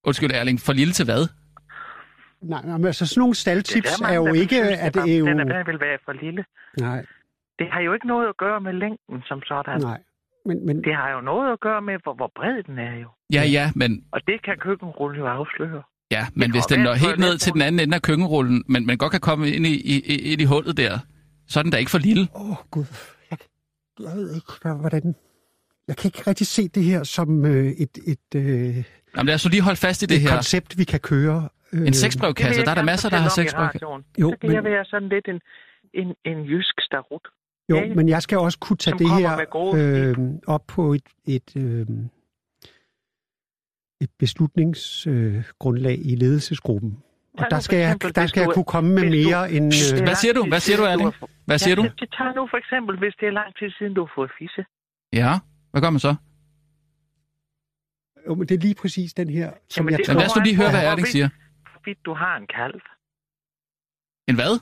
Undskyld, Erling. For lille til hvad? Nej, nej, men altså sådan nogle staldtips er, mange, jo ikke... synes, At det det er jo, Den er, vil være for lille. nej, Det har jo ikke noget at gøre med længden som sådan. nej. Men, men Det har jo noget at gøre med, hvor, hvor bred den er jo. Ja, ja, men, Og det kan køkkenrulle jo afsløre. ja, men kan hvis den når helt ned til den anden ende af køkkenrullen, men man godt kan komme ind i, i, i, ind i hullet der, så er den da ikke for lille. Åh, oh, Gud. Jeg, jeg ved ikke, hvad- hvordan... Jeg kan ikke rigtig se det her som øh, et, et, øh, Jamen lad os lige holde fast i det et her. koncept, vi kan køre. Øh, En sexbrevkasse, der er der masser, der har sexbrevkasse. Jo, så kan men- jeg være sådan lidt en, en, en jysk starut. Jo, ikke? men jeg skal også kunne tage Som det her øh, op på et, et, øh, et beslutningsgrundlag øh, i ledelsesgruppen. Og der skal, for jeg, eksempel, der skal jeg kunne komme med hvis du- mere end... Øh, Hvad siger du? Hvad siger du, Erling? Hvad siger du? Det tager nu for eksempel, hvis det er lang tid siden, du har fået fisse. Ja, hvad gør man så? jo, men det er lige præcis den her, som Jamen, jeg det tror... Men lad os nu lige høre, hvad Erling siger. Hvorvidt du har en kalv. En hvad?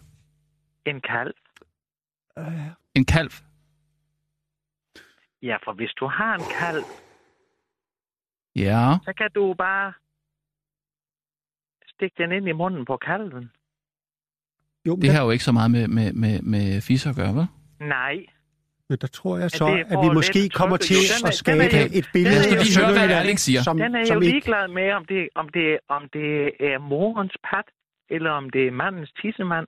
En kalv. Øh, En kalv. Ja, for hvis du har en kalv, Ja. så kan du bare stikke den ind i munden på kalven. jo, Det der, har jo ikke så meget med, med, med, med fisse at gøre, vel? Nej. men der tror jeg så, det at for vi at måske kommer til Jo, den er- at skabe den er- et billede er af jo lige høre, hvad Erling siger. Som, Den er jo ikke, ligeglad med, om det, om, det, om det er morens pat, eller om det er mandens tissemand.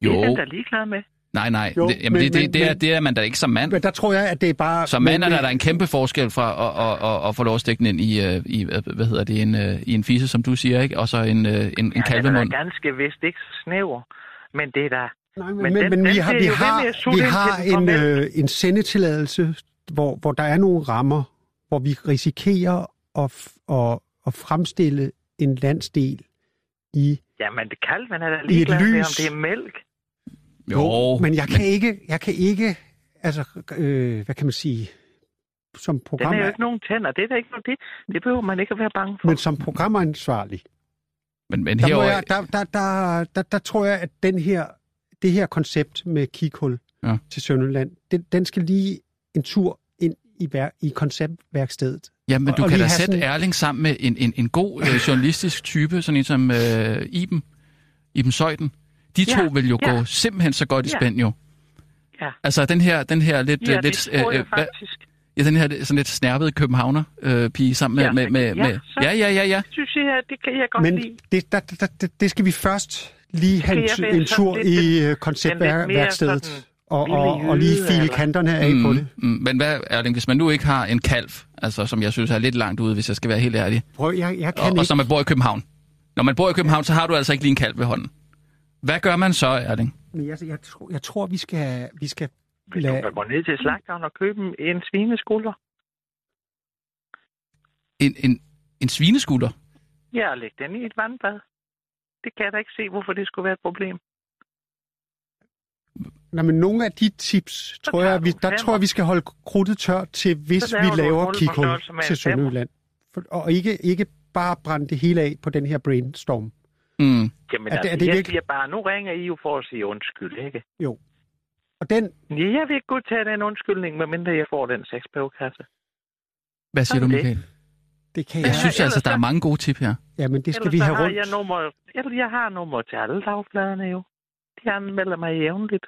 Det er Jo. den, der er ligeglad med. Nej, nej. Jo, det, jamen, men- det, det, men- det, er, det er man da ikke som mand. Men der tror jeg, at det er bare... Som mand er men- der, der er en kæmpe forskel fra at, at, at, at få lov at stikke den ind i, øh, i øh, hvad hedder det, en, øh, i en fisse, som du siger, ikke? Og så en, en, en Ja, kalvemund. Den er ganske vist ikke så snæver. Men det er da... Nej, men, Men men, den- men vi den har, vi har, vi har en, øh, en sendetilladelse, hvor, hvor der er nogle rammer, hvor vi risikerer at, at, at fremstille en landsdel i... Jamen, det kalven er da ligeglad med, om det er mælk. Jo, men jeg kan ikke, jeg kan ikke, altså, øh, hvad kan man sige, som Den program, er jo ikke nogen tænder. Det er da ikke noget, det, det behøver man ikke at være bange for. men som programansvarlig, men, men der, jeg, der, der, der, der, der tror jeg, at den her, det her koncept med kikhul Ja. til Sønderjylland, den, den skal lige en tur ind i, vær, i konceptværkstedet. ja, men du og kan da sætte sådan- Erling sammen med en, en, en god øh, journalistisk type, sådan en som øh, Iben, Iben Søjden. De to Ja, vil jo ja. gå simpelthen så godt i Ja. spænd jo. Ja. Altså den her, den her lidt, Ja, øh, det lidt, tror jeg hvad- faktisk. ja, den her sådan lidt snærpede københavner øh, pige sammen med, Ja, med, med, ja, med, så- ja, ja, ja, ja. Det synes jeg, det kan jeg godt Men lide. det, der, der, der, det skal vi først lige have en, en tur lidt- i øh, konceptværkstedet og, og, og lige file kanterne af på det. Mm, men hvad, Erling, hvis man nu ikke har en kalv, altså som jeg synes er lidt langt ude, hvis jeg skal være helt ærlig, Prøv, jeg, jeg kan og, og ikke... som man bor i København. Når man bor i København, så har du altså ikke lige en kalv ved hånden. Hvad gør man så, Erling? Men jeg, jeg, tror, jeg tror, vi skal, vi skal Hvis du lade... kan gå ned til slagteren og købe en- svineskulder. En, en, en svineskulder? Ja, og læg den i et vandbad. Det kan jeg da ikke se, hvorfor det skulle være et problem. Nej, men nogle af de tips, tror jeg, vi, du der tror jeg, vi skal holde krudtet tørt til, hvis vi laver du med til. Sønderjylland. For, og ikke, ikke bare brænde det hele af på den her brainstorm. Mm. Jamen, Er det- det, er altså, det jeg virkelig- siger bare, nu ringer I jo for at sige undskyld, ikke? Jo. Og den, Ja, jeg vil ikke godt tage den undskyldning, medmindre jeg får den sexbrevkasse. Hvad siger du, Sådan det. Michael? det kan Jeg jeg... synes ellers altså, der er mange gode tip her. Ja, men det skal Ellers vi have har rundt. jeg nummer, eller jeg har nummer til alle dagbladene jo. De anmelder mig jævnligt.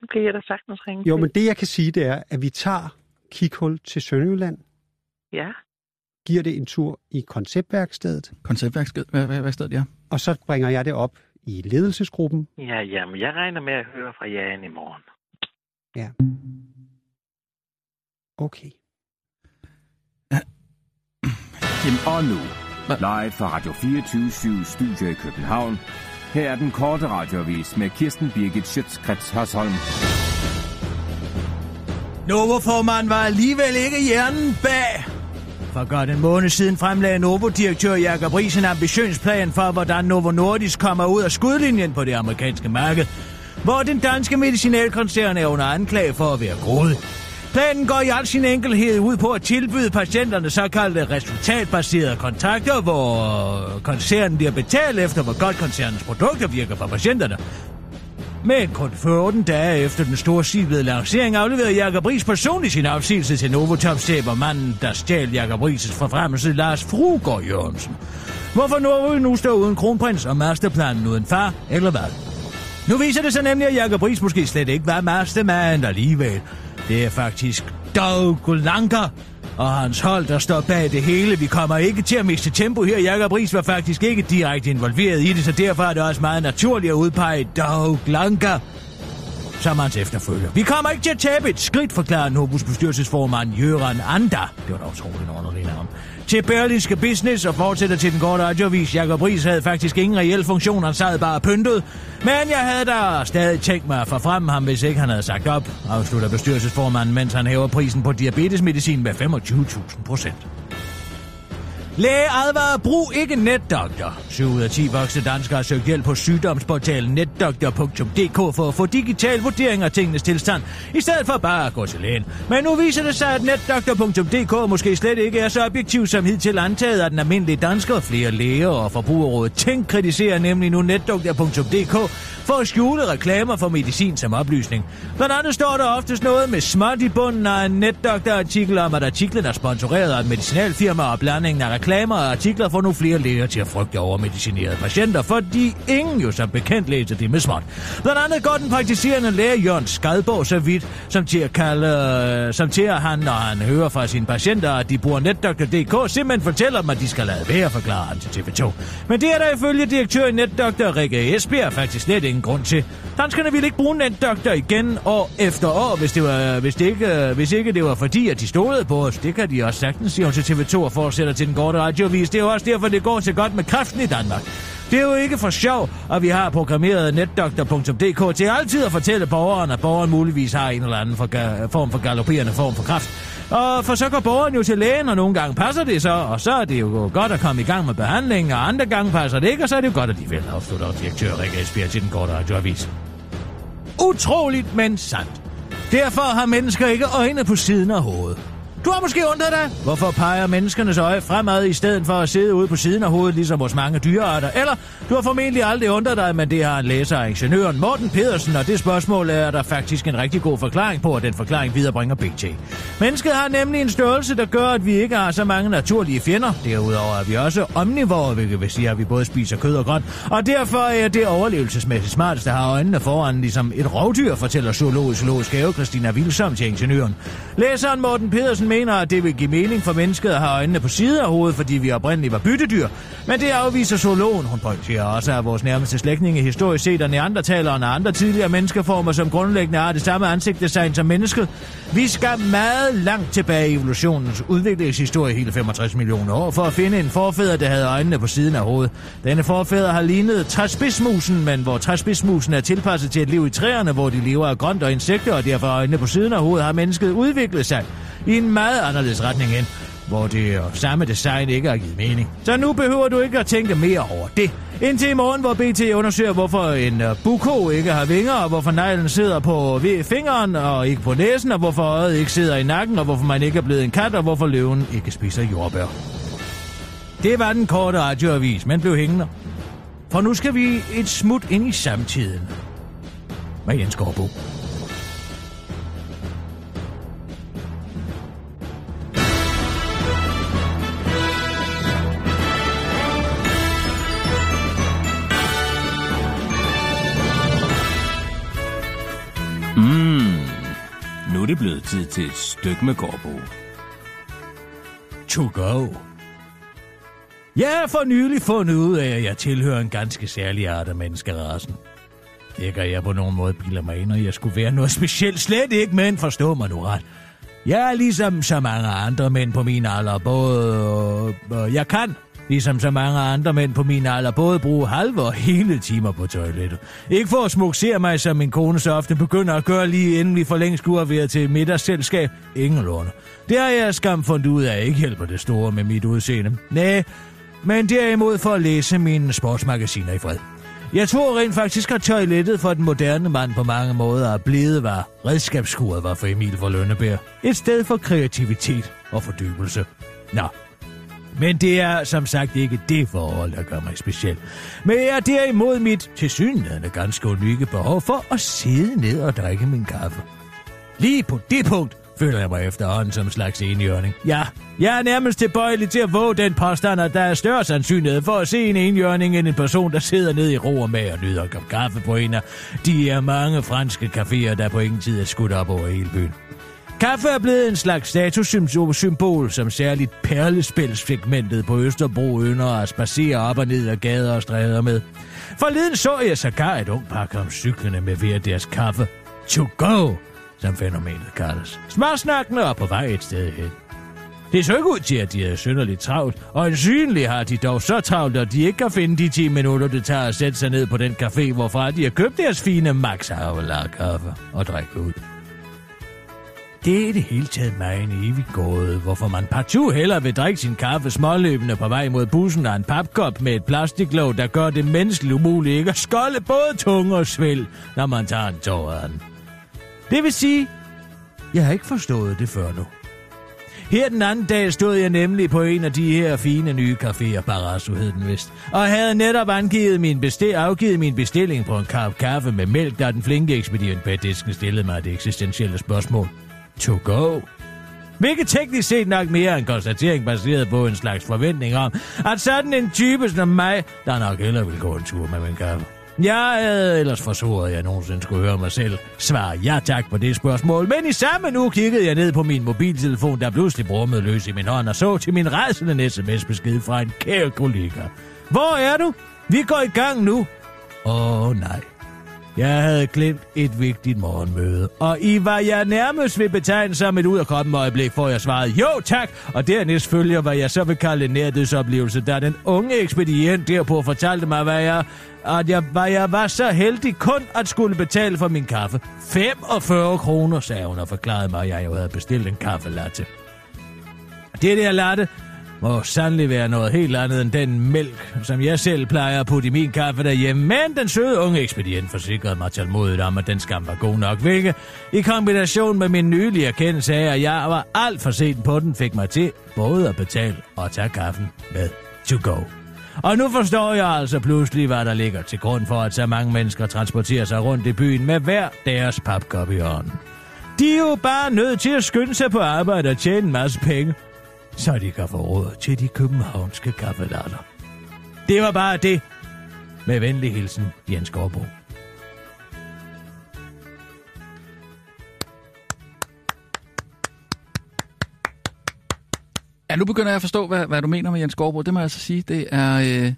Nu kan jeg da sagtens ringe Jo, til. men det jeg kan sige, det er, at vi tager kikhul til Sønderjylland, Ja, giver det en tur i konceptværkstedet, Konceptværksted, ja. og så bringer jeg det op i ledelsesgruppen. ja, jamen, jeg regner med at høre fra Jan i morgen. Okay. Og nu, live fra Radio 24 Studio i København. Her er den korte radiovis med Kirsten Birgit Schøtzgrads Hasholm. Novo-formand var alligevel ikke hjernen bag. For godt en måned siden fremlagde Novo-direktør Jacob Ries en ambitiøs plan for, hvordan Novo Nordisk kommer ud af skudlinjen på det amerikanske marked, hvor den danske medicinalkoncern er under anklage for at være grådig. Planen går i al sin enkelhed ud på at tilbyde patienterne såkaldte resultatbaserede kontrakter, hvor koncernen bliver betalt efter, hvor godt koncernens produkter virker for patienterne. Men kun 14 dage efter den store sivede lancering afleverede Jakob Ries personligt sin afsigelse til Novotop og manden, der stjal Jakob Ries' forfremmelse, Lars Frugård Jørgensen. Hvorfor Novo nu står uden kronprins og masterplanen uden far, eller hvad? Nu viser det sig nemlig, at Jakob Ries måske slet ikke var mastermand alligevel. Det er faktisk Doug Lanker og hans hold, der står bag det hele. Vi kommer ikke til at miste tempo her. Jakob Ries var faktisk ikke direkte involveret i det, så derfor er det også meget naturligt at udpege Doug Lanka som hans efterfølger. Vi kommer ikke til at tabe et skridt, forklarer Nobus bestyrelsesformand Jørgen Anda. Det var da utroligt ordentligt navn til Berlinske Business og fortsætter til den korte radiovis. Jakob Ries havde faktisk ingen reel funktion, han sad bare pyntet. Men jeg havde da stadig tænkt mig at få frem ham, hvis ikke han havde sagt op, afslutter bestyrelsesformanden, mens han hæver prisen på diabetesmedicin med 25.000 procent. Læge advarer, brug ikke netdoktor. 7 ud af 10 voksne danskere har søgt hjælp på sygdomsportalen netdoktor.dk for at få digital vurdering af tingenes tilstand, i stedet for bare at gå til lægen. Men nu viser det sig, at netdoktor.dk måske slet ikke er så objektiv som hidtil antaget af den almindelige dansker. Flere læger og forbrugerrådet Tænk kritiserer nemlig nu netdoktor.dk for at skjule reklamer for medicin som oplysning. Blandt andet står der oftest noget med småt i bunden af en netdoktorartikel om, at artiklen er sponsoreret af et medicinalfirma og blandingen af reklamer og artikler får nu flere læger til at frygte over medicinerede patienter, fordi ingen jo som bekendt læser det med småt. Blandt andet går den praktiserende læge Jørgen Skadborg så vidt, som til at, kalde, som til at han, når han hører fra sine patienter, at de bruger netdoktor.dk, simpelthen fortæller dem, at de skal lade være, forklarer han til TV2. Men det er der ifølge direktør i netdoktor Rikke Esbjerg faktisk slet ingen grund til. Danskerne ville ikke bruge netdoktor igen år efter år, hvis, det var, hvis, det ikke, hvis ikke det var fordi, at de stolede på os. Det kan de også sagtens sige til TV2 og fortsætter til den korte radiovis. Det er jo også derfor, det går så godt med kræften i Danmark. Det er jo ikke for sjov, at vi har programmeret netdoktor.dk til altid at fortælle borgeren, at borgeren muligvis har en eller anden form for galopperende form for kraft. Og for så går borgeren jo til lægen, og nogle gange passer det så, og så er det jo godt at komme i gang med behandlingen, og andre gange passer det ikke, og så er det jo godt alligevel, afslutter direktør Rikke Esbjerg til den korte radioavis. Utroligt, men sandt. Derfor har mennesker ikke øjne på siden af hovedet. Du har måske undret dig, hvorfor peger menneskernes øje fremad i stedet for at sidde ude på siden af hovedet, ligesom hos mange dyrearter. Eller du har formentlig aldrig undret dig, men det har en læser af ingeniøren Morten Pedersen, og det spørgsmål er der faktisk en rigtig god forklaring på, og den forklaring viderebringer BT. Mennesket har nemlig en størrelse, der gør, at vi ikke har så mange naturlige fjender. Derudover er vi også omnivore, hvilket vil sige, at vi både spiser kød og grønt. Og derfor er det overlevelsesmæssigt smarteste at have øjnene foran, ligesom et rovdyr, fortæller zoologisk zoologisk have Christina Vilsom til ingeniøren. Læseren Morten Pedersen mener, at det vil give mening for mennesket at have øjnene på siden af hovedet, fordi vi oprindeligt var byttedyr. Men det afviser zoologen. Hun pointerer også, at vores nærmeste slægtninge historisk set er neandertalerne og andre tidligere menneskeformer, som grundlæggende har det samme ansigtsdesign som mennesket. Vi skal meget langt tilbage i evolutionens udviklingshistorie, hele 65 millioner år, for at finde en forfædre, der havde øjnene på siden af hovedet. Denne forfædre har lignet træspidsmusen, men hvor træspidsmusen er tilpasset til et liv i træerne, hvor de lever af grønt og insekter, og derfor øjnene på siden af hovedet, har mennesket udviklet sig i en meget anderledes retning end, hvor det samme design ikke har givet mening. Så nu behøver du ikke at tænke mere over det. Indtil i morgen, hvor BT undersøger, hvorfor en øh, buko ikke har vinger, og hvorfor neglen sidder på fingeren og ikke på næsen, og hvorfor øjet ikke sidder i nakken, og hvorfor man ikke er blevet en kat, og hvorfor løven ikke spiser jordbær. Det var den korte radioavis, men blev hængende. For nu skal vi et smut ind i samtiden. Med Jens Gårdbo. Mm. Nu er det blevet tid til et stykke med Gårdbo. To go. Jeg har for nylig fundet ud af, at jeg tilhører en ganske særlig art af menneskerassen. Ikke at jeg på nogen måde bilder mig ind, og jeg skulle være noget specielt. Slet ikke, men forstå mig nu ret. Jeg er ligesom så mange andre mænd på min alder, både... Øh, jeg kan ligesom så mange andre mænd på min alder, både bruge halve og hele timer på toilettet. Ikke for at smuksere mig, som min kone så ofte begynder at gøre lige inden vi for længst skulle have været til middagsselskab. Ingen låne. Det har jeg skam fundet ud af, ikke hjælper det store med mit udseende. Nej, men derimod for at læse mine sportsmagasiner i fred. Jeg tror rent faktisk, at toilettet for den moderne mand på mange måder er blevet, var redskabsskuret var for Emil for Lønnebær. Et sted for kreativitet og fordybelse. Nå, men det er som sagt ikke det forhold, der gør mig speciel. Men jeg er derimod mit tilsyneladende ganske unikke behov for at sidde ned og drikke min kaffe. Lige på det punkt føler jeg mig efterhånden som en slags enhjørning. Ja, jeg er nærmest tilbøjelig til at våge den påstand, at der er større sandsynlighed for at se en enhjørning end en person, der sidder ned i ro og mag og nyder en kaffe på en af de er mange franske caféer, der på ingen tid er skudt op over hele byen. Kaffe er blevet en slags statussymbol, som særligt perlespilsfigmentet på Østerbro ynder at spacere op og ned ad gader og stræder med. Forleden så jeg sågar et ung par kom cyklerne med hver deres kaffe. To go, som fænomenet kaldes. Smarsnakkende og på vej et sted hen. Det så ikke ud til, at de er synderligt travlt, og ansynligt har de dog så travlt, at de ikke kan finde de 10 minutter, det tager at sætte sig ned på den café, hvorfra de har købt deres fine Max Havelaar kaffe og drikke ud. Det er i det hele taget mig en evig gåde, hvorfor man partout heller vil drikke sin kaffe småløbende på vej mod bussen og en papkop med et plastiklåg, der gør det menneskeligt umuligt ikke at skolde både tunge og svæl, når man tager en tåren. Det vil sige, jeg har ikke forstået det før nu. Her den anden dag stod jeg nemlig på en af de her fine nye caféer, Barasso hed den vist, og havde netop angivet min bestil, afgivet min bestilling på en kop kaffe med mælk, da den flinke ekspedient bag disken stillede mig det eksistentielle spørgsmål. To go. Hvilket teknisk set nok mere er en konstatering baseret på en slags forventning om, at sådan en type som mig, der nok hellere vil gå en tur med min kaffe. Jeg havde ellers forsvoret, at jeg nogensinde skulle høre mig selv svare ja tak på det spørgsmål, men i samme nu kiggede jeg ned på min mobiltelefon, der pludselig brummede løs i min hånd, og så til min rejsende sms-besked fra en kære kollega. Hvor er du? Vi går i gang nu. Åh oh, nej. Jeg havde glemt et vigtigt morgenmøde, og i hvad jeg nærmest vil betegne som et ud af kroppen øjeblik, får jeg svaret jo tak, og dernæst følger, hvad jeg så vil kalde en nærdødsoplevelse, da den unge ekspedient derpå fortalte mig, hvad jeg, at jeg, hvad jeg var så heldig kun at skulle betale for min kaffe. 45 kroner, sagde hun og forklarede mig, at jeg jo havde bestilt en kaffe latte. Det der latte må sandelig være noget helt andet end den mælk, som jeg selv plejer at putte i min kaffe derhjemme. Men den søde unge ekspedient forsikrede mig tålmodigt om, at den skam var god nok. Hvilket i kombination med min nylige erkendelse af, at jeg var alt for sent på den, fik mig til både at betale og tage kaffen med to go. Og nu forstår jeg altså pludselig, hvad der ligger til grund for, at så mange mennesker transporterer sig rundt i byen med hver deres papkop i hånden. De er jo bare nødt til at skynde sig på arbejde og tjene en masse penge så de kan få råd til de københavnske kaffelatter. Det var bare det. Med venlig hilsen, Jens Gårdbo. Ja, nu begynder jeg at forstå, hvad, hvad du mener med Jens Gårdbo. Det må jeg altså sige. Det er, øh,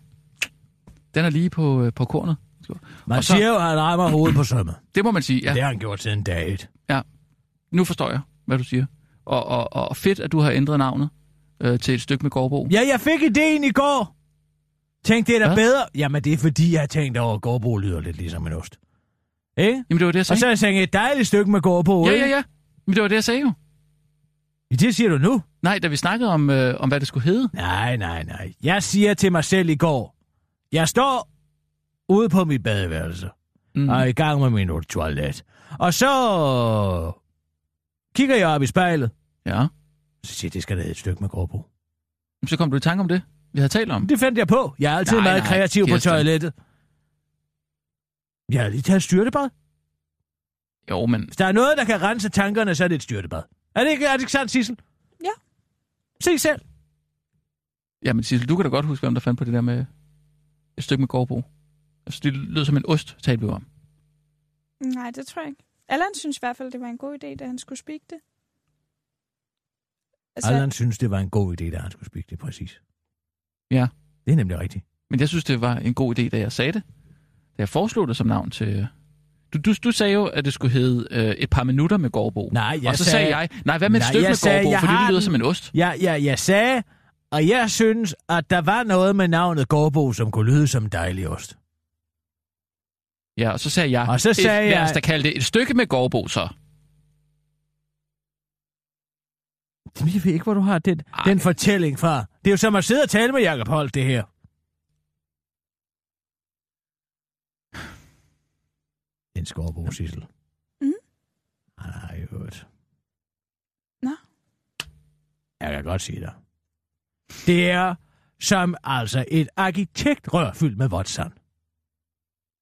den er lige på, øh, på kornet. Man så, siger jo, at han rammer hovedet på sømmet. Det må man sige, ja. Det har han gjort siden dag et. Ja, nu forstår jeg, hvad du siger. Og, og, og fedt, at du har ændret navnet øh, til et stykke med Gårdbo. Ja, jeg fik ideen i går. Tænk, det er da Hvad? bedre. Jamen, det er fordi, jeg har tænkt over, at Gårdbo lyder lidt ligesom en ost. Ikke? Jamen, det var det, jeg sagde. Og så har jeg tænkt, et dejligt stykke med Gårdbo, Ja, ikke? ja, ja. Men det var det, jeg sagde jo. Det siger du nu? Nej, da vi snakkede om, øh, om hvad det skulle hedde. Nej, nej, nej. Jeg siger til mig selv i går, jeg står ude på mit badeværelse mm. og er i gang med min toilet. Og så kigger jeg op i spejlet. Ja. Så siger jeg, det skal da et stykke med Gårdbo. Så kom du i tanke om det, vi havde talt om. Det fandt jeg på. Jeg er altid Nej, meget nej, kreativ på Kirsten. toilettet. Jeg har lige taget styrtebad. Jo, men Hvis der er noget, der kan rense tankerne, så er det et styrtebad. Er det ikke, er det ikke sandt, Sissel? Ja. Se selv. Jamen, Sissel, du kan da godt huske, hvem der fandt på det der med et stykke med gårdbo. Altså, det lød som en ost, talte vi om. Nej, det tror jeg ikke. Allan synes i hvert fald, det var en god idé, da han skulle speak det. Altså... Allan synes, det var en god idé, da han skulle spille det præcis. Ja. Det er nemlig rigtigt. Men jeg synes, det var en god idé, da jeg sagde det. Da jeg foreslog det som navn til... Du, du, du sagde jo, at det skulle hedde øh, et par minutter med gårdbo. Nej, jeg Og så sagde- sagde jeg, nej, hvad med et Nej, stykke med sagde, gårdbo, fordi det lyder den. som en ost. Ja, ja, jeg sagde, Og jeg synes, at der var noget med navnet Gårdbo, som kunne lyde som en dejlig ost. Ja, og så sagde jeg, Og så sagde et, jeg- lad os da kalde det et stykke med gårdbo så. Jamen, Jeg ved ikke, hvor du har den, Ej. den fortælling fra. Det er jo som at sidde og tale med Jacob Holt, det her. Den skorbo, Sissel. Mm. Han har jo hørt. Nå. Jeg kan godt sige dig. Det er som altså et arkitektrør fyldt med Watson.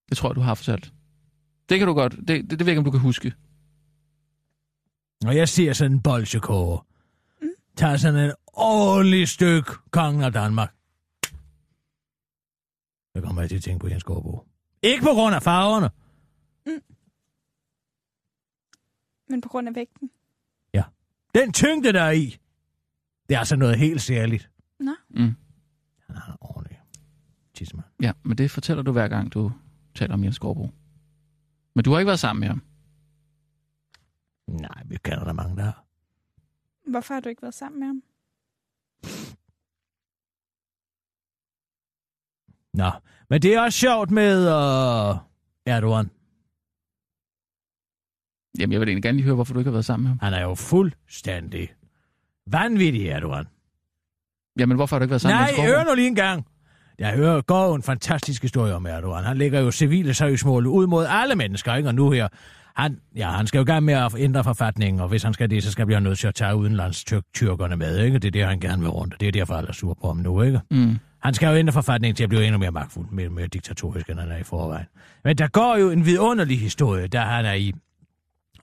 Det tror jeg, du har fortalt. Det kan du godt. Det, det, det ved jeg ikke, om du kan huske. Og jeg ser sådan en bolsjekoger. Tager sådan et ordentligt stykke kongen af Danmark. Så kommer jeg til at tænke på Jens Gårdbo. Ikke på grund af farverne. Men på grund af vægten. Den tyngde, der er i. Det er altså noget helt særligt. Nå. Mm. Han har en ordentlig tidsmand. Ja, men det fortæller du hver gang, du taler om Jens Gårdbo. Men du har ikke været sammen med ham. Nej, vi kender der mange, der har. Hvorfor har du ikke været sammen med ham? Nå, men det er også sjovt med uh, Erdogan. Jamen, jeg vil egentlig gerne lige høre, hvorfor du ikke har været sammen med ham. Han er jo fuldstændig vanvittig, Erdogan. Jamen, hvorfor har du ikke været sammen Nej, med Gårdbo? hør nu lige en gang. Jeg hører, går en fantastisk historie om Erdogan. Han lægger jo civile søgsmål ud mod alle mennesker, ikke? Og nu her, han, ja, han skal jo i gang med at ændre forfatningen, og hvis han skal det, så skal vi have nødt til at tage udenlandstyrkerne med, ikke? Det er det, han gerne vil rundt, og det er derfor, alle er sur på ham nu, ikke? Mm. Han skal jo ændre forfatningen til at blive endnu mere magtfuld, mere, mere diktatorisk, end han er i forvejen. Men der går jo en vidunderlig historie, der han er i...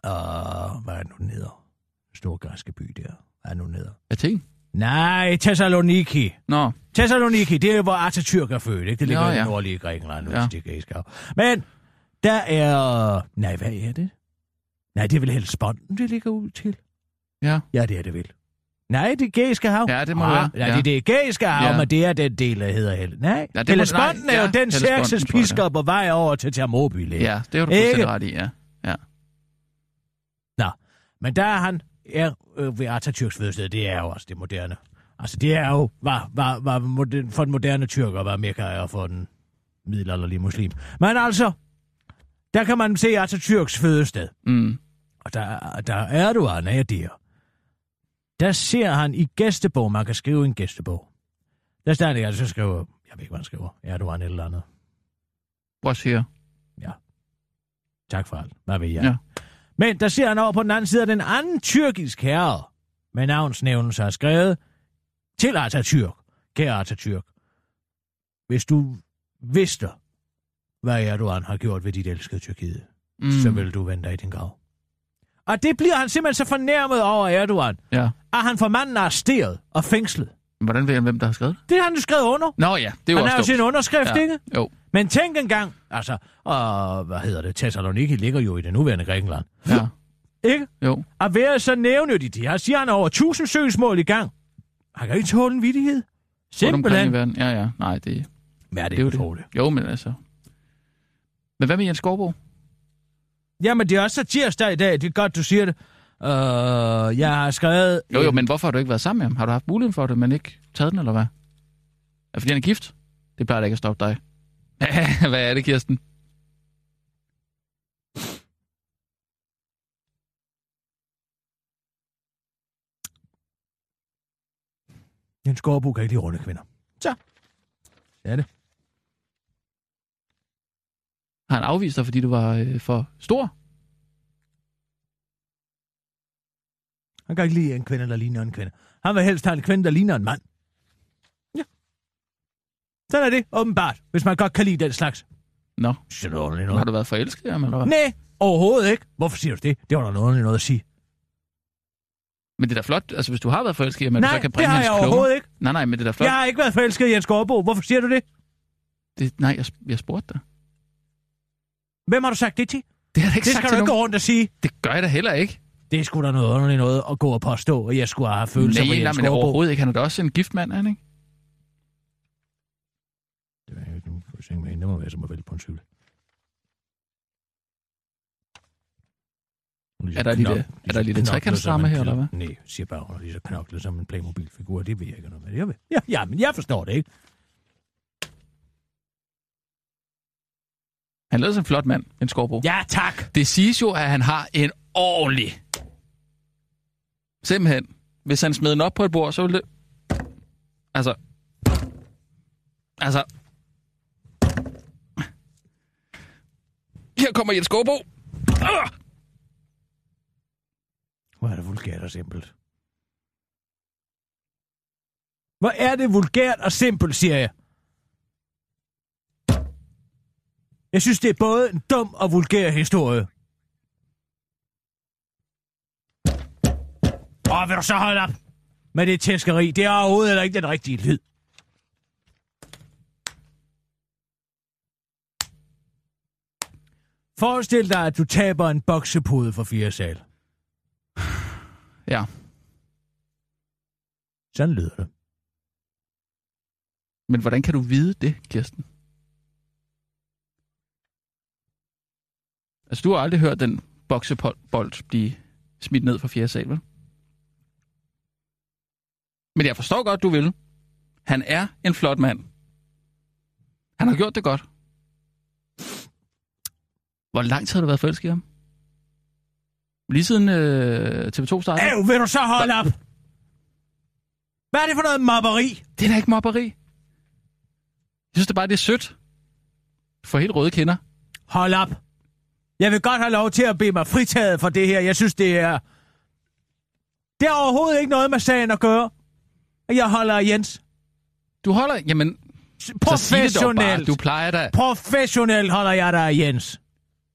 Uh, hvad er det nu, den hedder? Den store græske by der. Hvad er det nu, den hedder? Athen? Nej, Thessaloniki. Nå, Thessaloniki, det er jo, hvor Atatürk er født, ikke? Det ligger i ja. det nordlige Grækenland, Ja. det. Men der er... Nej, hvad er det? Nej, det er vel Hellesponden, det ligger ud til. ja. Ja, det er det vel. Nej, det er Gæiske hav. Ja, det må ah, være. Nej, Ja. det er det Gæiske hav, Ja. men det er den del, der hedder Helle. Nej, Ja, Hellesponden er jo ja, den Xerxes jeg, pisker på vej over til Thermopylæ. Ja, det har du fuldstændig ret i, ja. ja. Men der er han er øh, ved Atatürks fødested, det er jo også det moderne. Altså, det er jo, var, var, var moderne, for den moderne tyrker, var Mekka er for den middelalderlige muslim. Men altså, der kan man se Atatürks fødested. Mm. Og der, der er du, Arne, er der. Der ser han i gæstebog, man kan skrive i en gæstebog. Der står det, altså skriver, jeg ved ikke, hvad han skriver, Erdogan eller andet. What's here? Tak for alt. Hvad ved jeg? Ja. Men der ser han over på den anden side, den anden tyrkisk herre med navnsnævnelse har skrevet til Atatürk. Kære Atatürk, hvis du vidste, hvad Erdogan har gjort ved dit elskede Tyrkiet, Mm. så vil du vende dig i din grav. Og det bliver han simpelthen så fornærmet over Erdogan, Ja. at han får manden arresteret og fængslet. Hvordan ved jeg, hvem der har skrevet det? Det har han jo skrevet under. Nå ja, det er jo han har jo sin underskrift, ja. ikke? Jo, Men tænk engang, altså, og hvad hedder det, Thessaloniki ligger jo i det nuværende Grækenland. ja. Ikke? Jo. At være så nævnyttig. De har, siger han, over 1000 søgsmål i gang. Han kan ikke tåle en i Simpelthen. Ja, ja. Nej, det, Hvad er det, det er jo det? Jo, men altså... Men hvad med Jens Gårdbo? Jamen, det er også så tirsdag i dag. Det er godt, du siger det. Uh, jeg har skrevet... Jo, jo, en- men hvorfor har du ikke været sammen med ham? Har du haft muligheden for det, men ikke taget den, eller hvad? Er det, fordi han er gift? Det plejer da ikke at stoppe dig. hvad er det, Kirsten? Jens Gårdbo kan ikke lide runde kvinder. Så. Ja, det. Har han afvist dig, fordi du var øh, for stor? Han kan ikke lide en kvinde, der ligner en kvinde. Han vil helst have en kvinde, der ligner en mand. Ja. Sådan er det, åbenbart, hvis man godt kan lide den slags. Nå, Sådan noget, har du været forelsket i ham, eller hvad? Nej, overhovedet ikke. Hvorfor siger du det? Det var der noget, noget at sige. Men det er da flot, altså hvis du har været forelsket i ham, at du Nej, så kan det bringe har hans jeg klummer. overhovedet ikke. Nej, nej, men det er da flot. Jeg har ikke været forelsket i Jens Gårdbo. Hvorfor siger du det? Det, nej, jeg, jeg spurgte dig. Hvem har du sagt det til? Det har jeg ikke Det sagt skal til du ikke nogen. gå rundt og sige. Det gør jeg da heller ikke. Det er sgu da noget underligt noget at gå og påstå, at jeg skulle have følelser nej, for nej, men overhovedet ikke. Han er da også en gift mand, er han ikke? Det er ikke nogen forsikring med hende. Det må være som at vælge på en cykel. Lige Er der så lille- knok- er lige der trekantsdrama som en her, eller klo- Nej, siger bare, hun er lige så knoklet som en Playmobil-figur. Det virker noget med det. Jeg ved. Ja, ja, men jeg forstår det ikke. Han lyder som en flot mand, en skovbro. Ja, tak. Det siges jo, at han har en ordentlig... Simpelthen. Hvis han smed den op på et bord, så ville det... Altså... Altså... Her kommer Jens Skovbo. Ah! Hvor er det vulgært og simpelt. Hvor er det vulgært og simpelt, siger jeg. Jeg synes, det er både en dum og vulgær historie. Åh, vil du så holde op med det tæskeri? Det er overhovedet heller ikke den rigtige lyd. Forestil dig, at du taber en boksepude for fire sal. Ja. Sådan lyder det. Men hvordan kan du vide det, Kirsten? Altså, du har aldrig hørt den boksebold blive smidt ned fra fjerde sal, vel? Men jeg forstår godt, du vil. Han er en flot mand. Han har gjort det godt. Hvor lang tid har du været forelsket i ham? Lige siden øh, TV2 startede? Æv, vil du så holde op? Hvad er det for noget mobberi? Det er da ikke mobberi. Jeg synes det bare, det er sødt. Du får helt røde kinder. Hold op. Jeg vil godt have lov til at bede mig fritaget for det her. Jeg synes, det er... Det har overhovedet ikke noget med sagen at gøre. Jeg holder Jens. Du holder... Jamen. Professionelt. Du plejer da... Professionelt holder jeg dig Jens.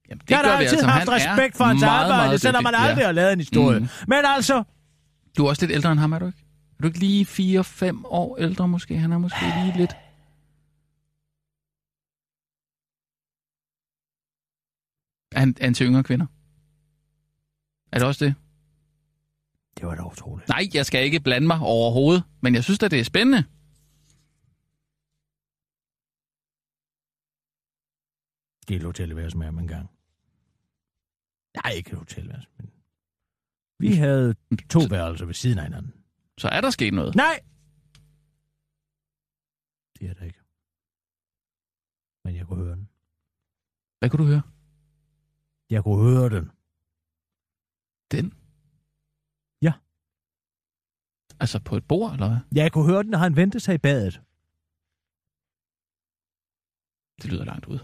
Jamen, det jeg har da gør vi altid altså. haft Han respekt for hans meget, arbejde, meget selvom man aldrig har lavet en historie. Mm. Men altså, Du er også lidt ældre end ham, er du ikke? Er du ikke lige 4-5 år ældre måske? Han er måske lige lidt... Er han, er han til yngre kvinder? Er det også det? det var da utroligt. Nej, jeg skal ikke blande mig overhovedet, men jeg synes at det er spændende. Det er et hotelværelse med ham en gang. Nej, ikke et hotelværelse, men... Vi havde to værelser ved siden af hinanden. Så er der sket noget. Nej! Det er der ikke. Men jeg kunne høre den. Hvad kunne du høre? Jeg kunne høre den. Den? Ja. Altså på et bord, eller hvad? Jeg kunne høre den, når han vendte sig i badet. Det lyder langt ud.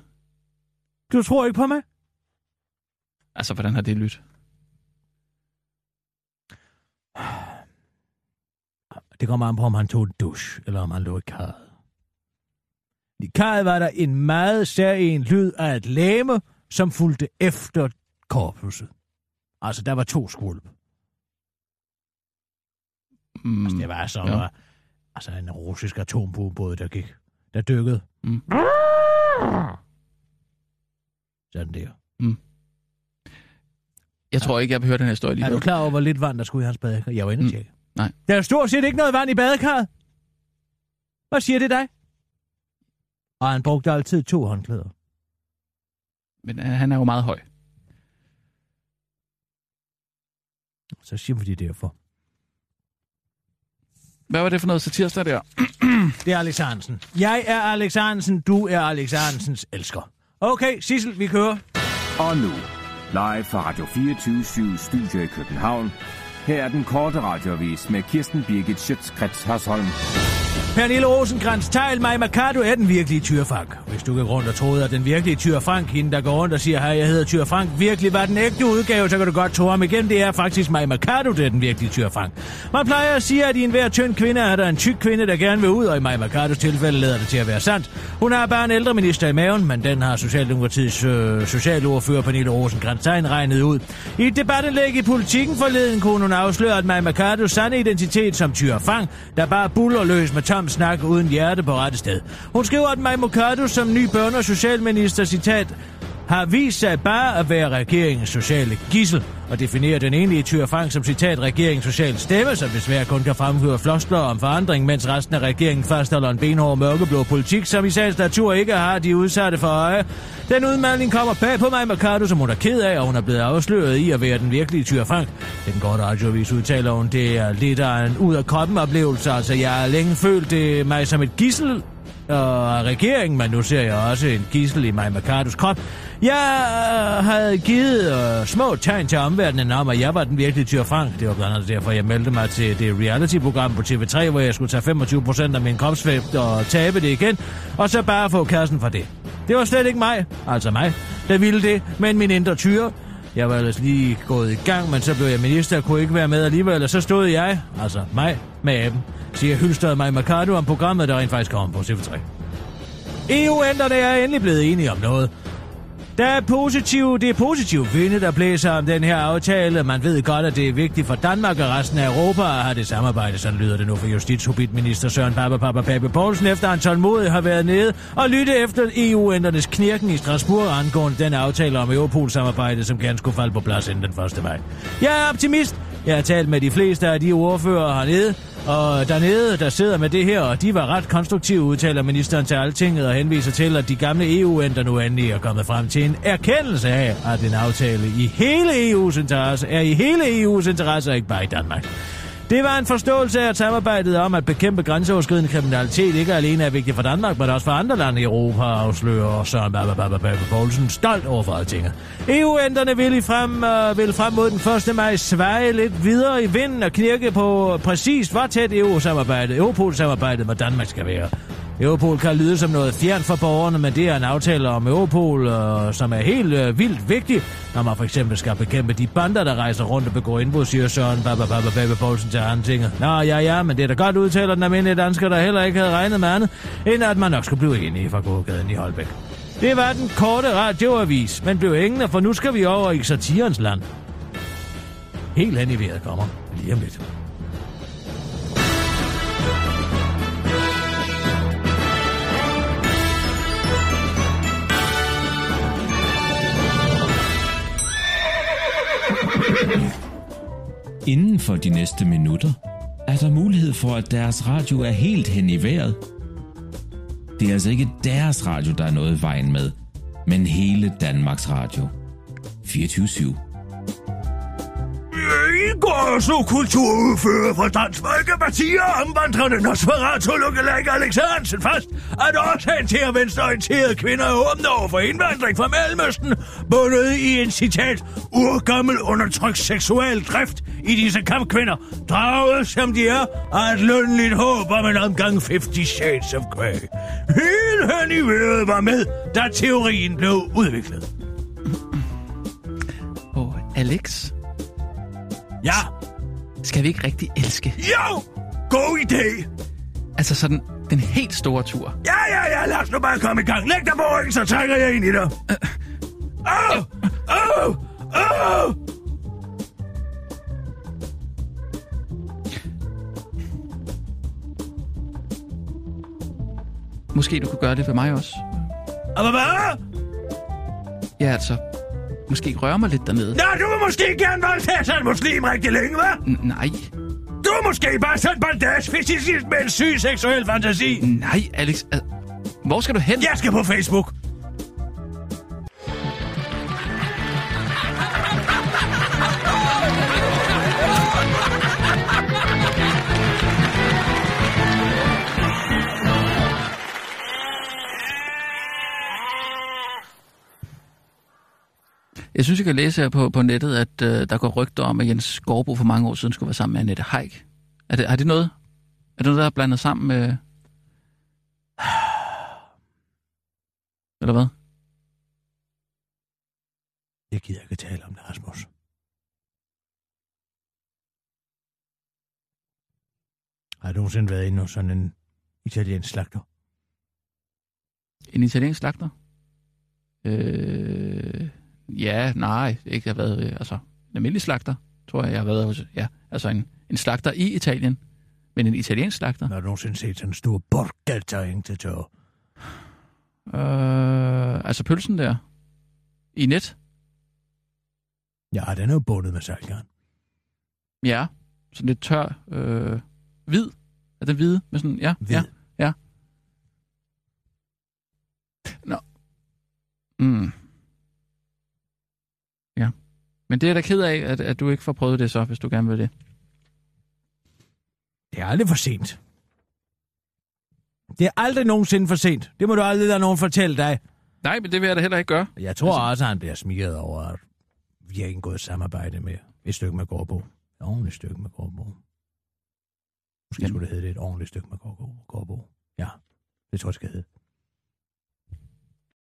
Du tror ikke på mig? Altså, hvordan har det lyttet? Det kommer an på, om han tog en douche, eller om han lå i karret. I karret var der en meget særlig lyd af et læme, som fulgte efter korpuset. Altså, der var to skvulp. Mm, Altså, det var som ja. ja. altså, en russisk atombåd, der gik. Der dykkede. Mm. Sådan der. Jeg tror ikke, jeg høre den her historie lige Er du klar over, hvor lidt vand, der skulle i hans badekar? Jeg var inde Mm. Nej. Der er stort set ikke noget vand i badekarret. Hvad siger det dig? Og han brugte altid to håndklæder. Men øh, han er jo meget høj. Så siger vi det derfor. Hvad var det for noget satirsdag der? Det er Alex Hansen. Jeg er Alex Hansen, du er Alex Hansens elsker. Okay, Sissel, vi kører. Og nu, live fra Radio 24 Studio i København. Her er den korte radiovis med Kirsten Birgit Schøtzgrads Hasholm. Pernille Rosenkrantz, Tejl mig Mercado er den virkelige Tyre Frank. Hvis du går rundt og troede, at den virkelige Tyre Frank, hende der går rundt og siger, hej, jeg hedder Tyrfank, Frank, virkelig var den ægte udgave, så kan du godt tro ham igen. Det er faktisk mig Mercado, det er den virkelige Tyrfank. Frank. Man plejer at sige, at i enhver tynd kvinde er der en tyk kvinde, der gerne vil ud, og i mig Mercados tilfælde lader det til at være sandt. Hun har bare en ældre minister i maven, men den har Socialdemokratiets øh, socialordfører Pernille Rosenkrantz Tein regnet ud. I et debattenlæg i politikken forleden kunne hun afsløre, at Maja Mercados sande identitet som Tyrfank, der bare buller løs med tom snak uden hjerte på rette sted. Hun skriver, at Mai Mercado som ny børne- og socialminister, citat, har vist sig bare at være regeringens sociale gissel, og definerer den enlige Tyr Frank som citat regeringens sociale stemme, som desværre kun kan fremføre floskler om forandring, mens resten af regeringen fastholder en benhård mørkeblå politik, som i sagens natur ikke har de udsatte for øje. Den udmelding kommer bag på mig, Mercado, som hun er ked af, og hun er blevet afsløret i at være den virkelige Tyr Frank. Den gode radiovis udtaler hun, det er lidt af en ud af kroppen oplevelse, altså jeg har længe følt det mig som et gissel og regeringen, men nu ser jeg også en gissel i mig Mercados krop. Jeg øh, havde givet øh, små tegn til omverdenen om, at jeg var den virkelige Tyr Frank. Det var blandt andet derfor, jeg meldte mig til det reality-program på TV3, hvor jeg skulle tage 25 procent af min kropsvægt og tabe det igen, og så bare få kassen for det. Det var slet ikke mig, altså mig, der ville det, men min indre tyre. Jeg var ellers lige gået i gang, men så blev jeg minister og kunne ikke være med alligevel, og så stod jeg, altså mig, med aben, siger Hylstad mig Mercado om programmet, der rent faktisk kom på TV3. EU-ænderne er endelig blevet enige om noget. Der er positive, det er positivt vinde, der blæser om den her aftale. Man ved godt, at det er vigtigt for Danmark og resten af Europa at have det samarbejde. Sådan lyder det nu for justitshobitminister Søren Papa Papa Pape Poulsen, efter han tålmodigt har været nede og lytte efter EU-ændrenes knirken i Strasbourg angående den aftale om Europol-samarbejde, som gerne skulle falde på plads inden den 1. maj. Jeg er optimist. Jeg har talt med de fleste af de ordfører hernede, og dernede, der sidder med det her, og de var ret konstruktive, udtaler ministeren til altinget og henviser til, at de gamle EU-ændre nu endelig er kommet frem til en erkendelse af, at en aftale i hele EU's interesse er i hele EU's interesse, og ikke bare i Danmark. Det var en forståelse af, at samarbejdet om at bekæmpe grænseoverskridende kriminalitet ikke alene er vigtigt for Danmark, men også for andre lande i Europa, afslører Søren Baba Poulsen stolt over for. EU-ænderne e vil, i frem, øh, vil frem mod den 1. maj sveje lidt videre i vinden og knirke på præcis, hvor tæt EU-samarbejdet, Europol-samarbejdet med Danmark skal være. Europol kan lyde som noget fjern for borgerne, men det er en aftale om Europol, øh, som er helt øh, vildt vigtig, når man for eksempel skal bekæmpe de bander, der rejser rundt og begår indbrud, siger Søren Baba Baba Baba Poulsen til Arntinget. Nå, ja, ja, men det er da godt udtaler den almindelige dansker, der heller ikke havde regnet med andet, end at man nok skulle blive enige fra gågaden i Holbæk. Det var den korte radioavis, men blev hængende, for nu skal vi over i satirens land. Helt hen i vejret kommer lige om lidt. Inden for de næste minutter er der mulighed for, at deres radio er helt hen i vejret. Det er altså ikke deres radio, der er noget i vejen med, men hele Danmarks Radio. 24 /7. I går kulturudfører fra Dansk Folkeparti og omvandrende Nosferatu lookalike Alex Hansen fast, at årsagen til at venstreorienterede kvinder er åbne over for indvandring fra Mellemøsten, bundet i en citat, urgammel undertrykt seksuel drift i disse kampkvinder, draget som de er af et lønligt håb om en omgang 50 Shades of Grey. Hele hen i vejret var med, da teorien blev udviklet. Åh, oh, Alex, Ja, skal vi ikke rigtig elske? jo, god idé. Altså sådan den helt store tur. Ja, ja, ja, lad os nu bare komme i gang. Læg dig på ryggen, så trækker jeg ind i dig. Åh! Åh! Åh! Måske du kunne gøre det for mig også. Og hvad? Ja, altså, måske røre mig lidt dernede. Nå, du vil måske gerne voldtage sådan en muslim rigtig længe, hva'? N- nej, Du er måske bare sådan en bandage med en syg seksuel fantasi. nej, Alex. Al- hvor skal du hen? Jeg skal på Facebook. Jeg synes, jeg kan læse her på, på nettet, at øh, der går rygter om, at Jens Skorbo for mange år siden skulle være sammen med Annette Haik. Er det, er det noget? Er det noget, der er blandet sammen med... Eller hvad? Jeg gider ikke tale om det, Rasmus. Har du nogensinde været inde hos sådan en italiensk slagter? En italiensk slagter? Øh, ja, nej, ikke. Jeg har været, øh, altså, en almindelig slagter, tror jeg, jeg har været hos. Ja, altså en, en slagter i Italien. Men en italiensk slagter? Har du nogensinde set sådan en stor borgata til tør? Øh, altså pølsen der? i net. Ja, den er jo bundet med saltgarn. Ja, sådan lidt tør, øh, hvid. Er den hvide? Med sådan, ja, Hvid. ja, ja. Nå. Mm. Ja. Men det er da ked af, at, at du ikke får prøvet det så, hvis du gerne vil det. Det er aldrig for sent. Det er aldrig nogensinde for sent. Det må du aldrig lade nogen fortælle dig. Nej, men det vil jeg da heller ikke gøre. Jeg tror altså... også, at han bliver smiret over, at vi har indgået samarbejde med et stykke med Gårdbo. Et ordentligt stykke med Gårdbo. Måske Jamen. skulle det hedde det et ordentligt stykke med. Gårdbo. Ja, det tror jeg, det skal hedde.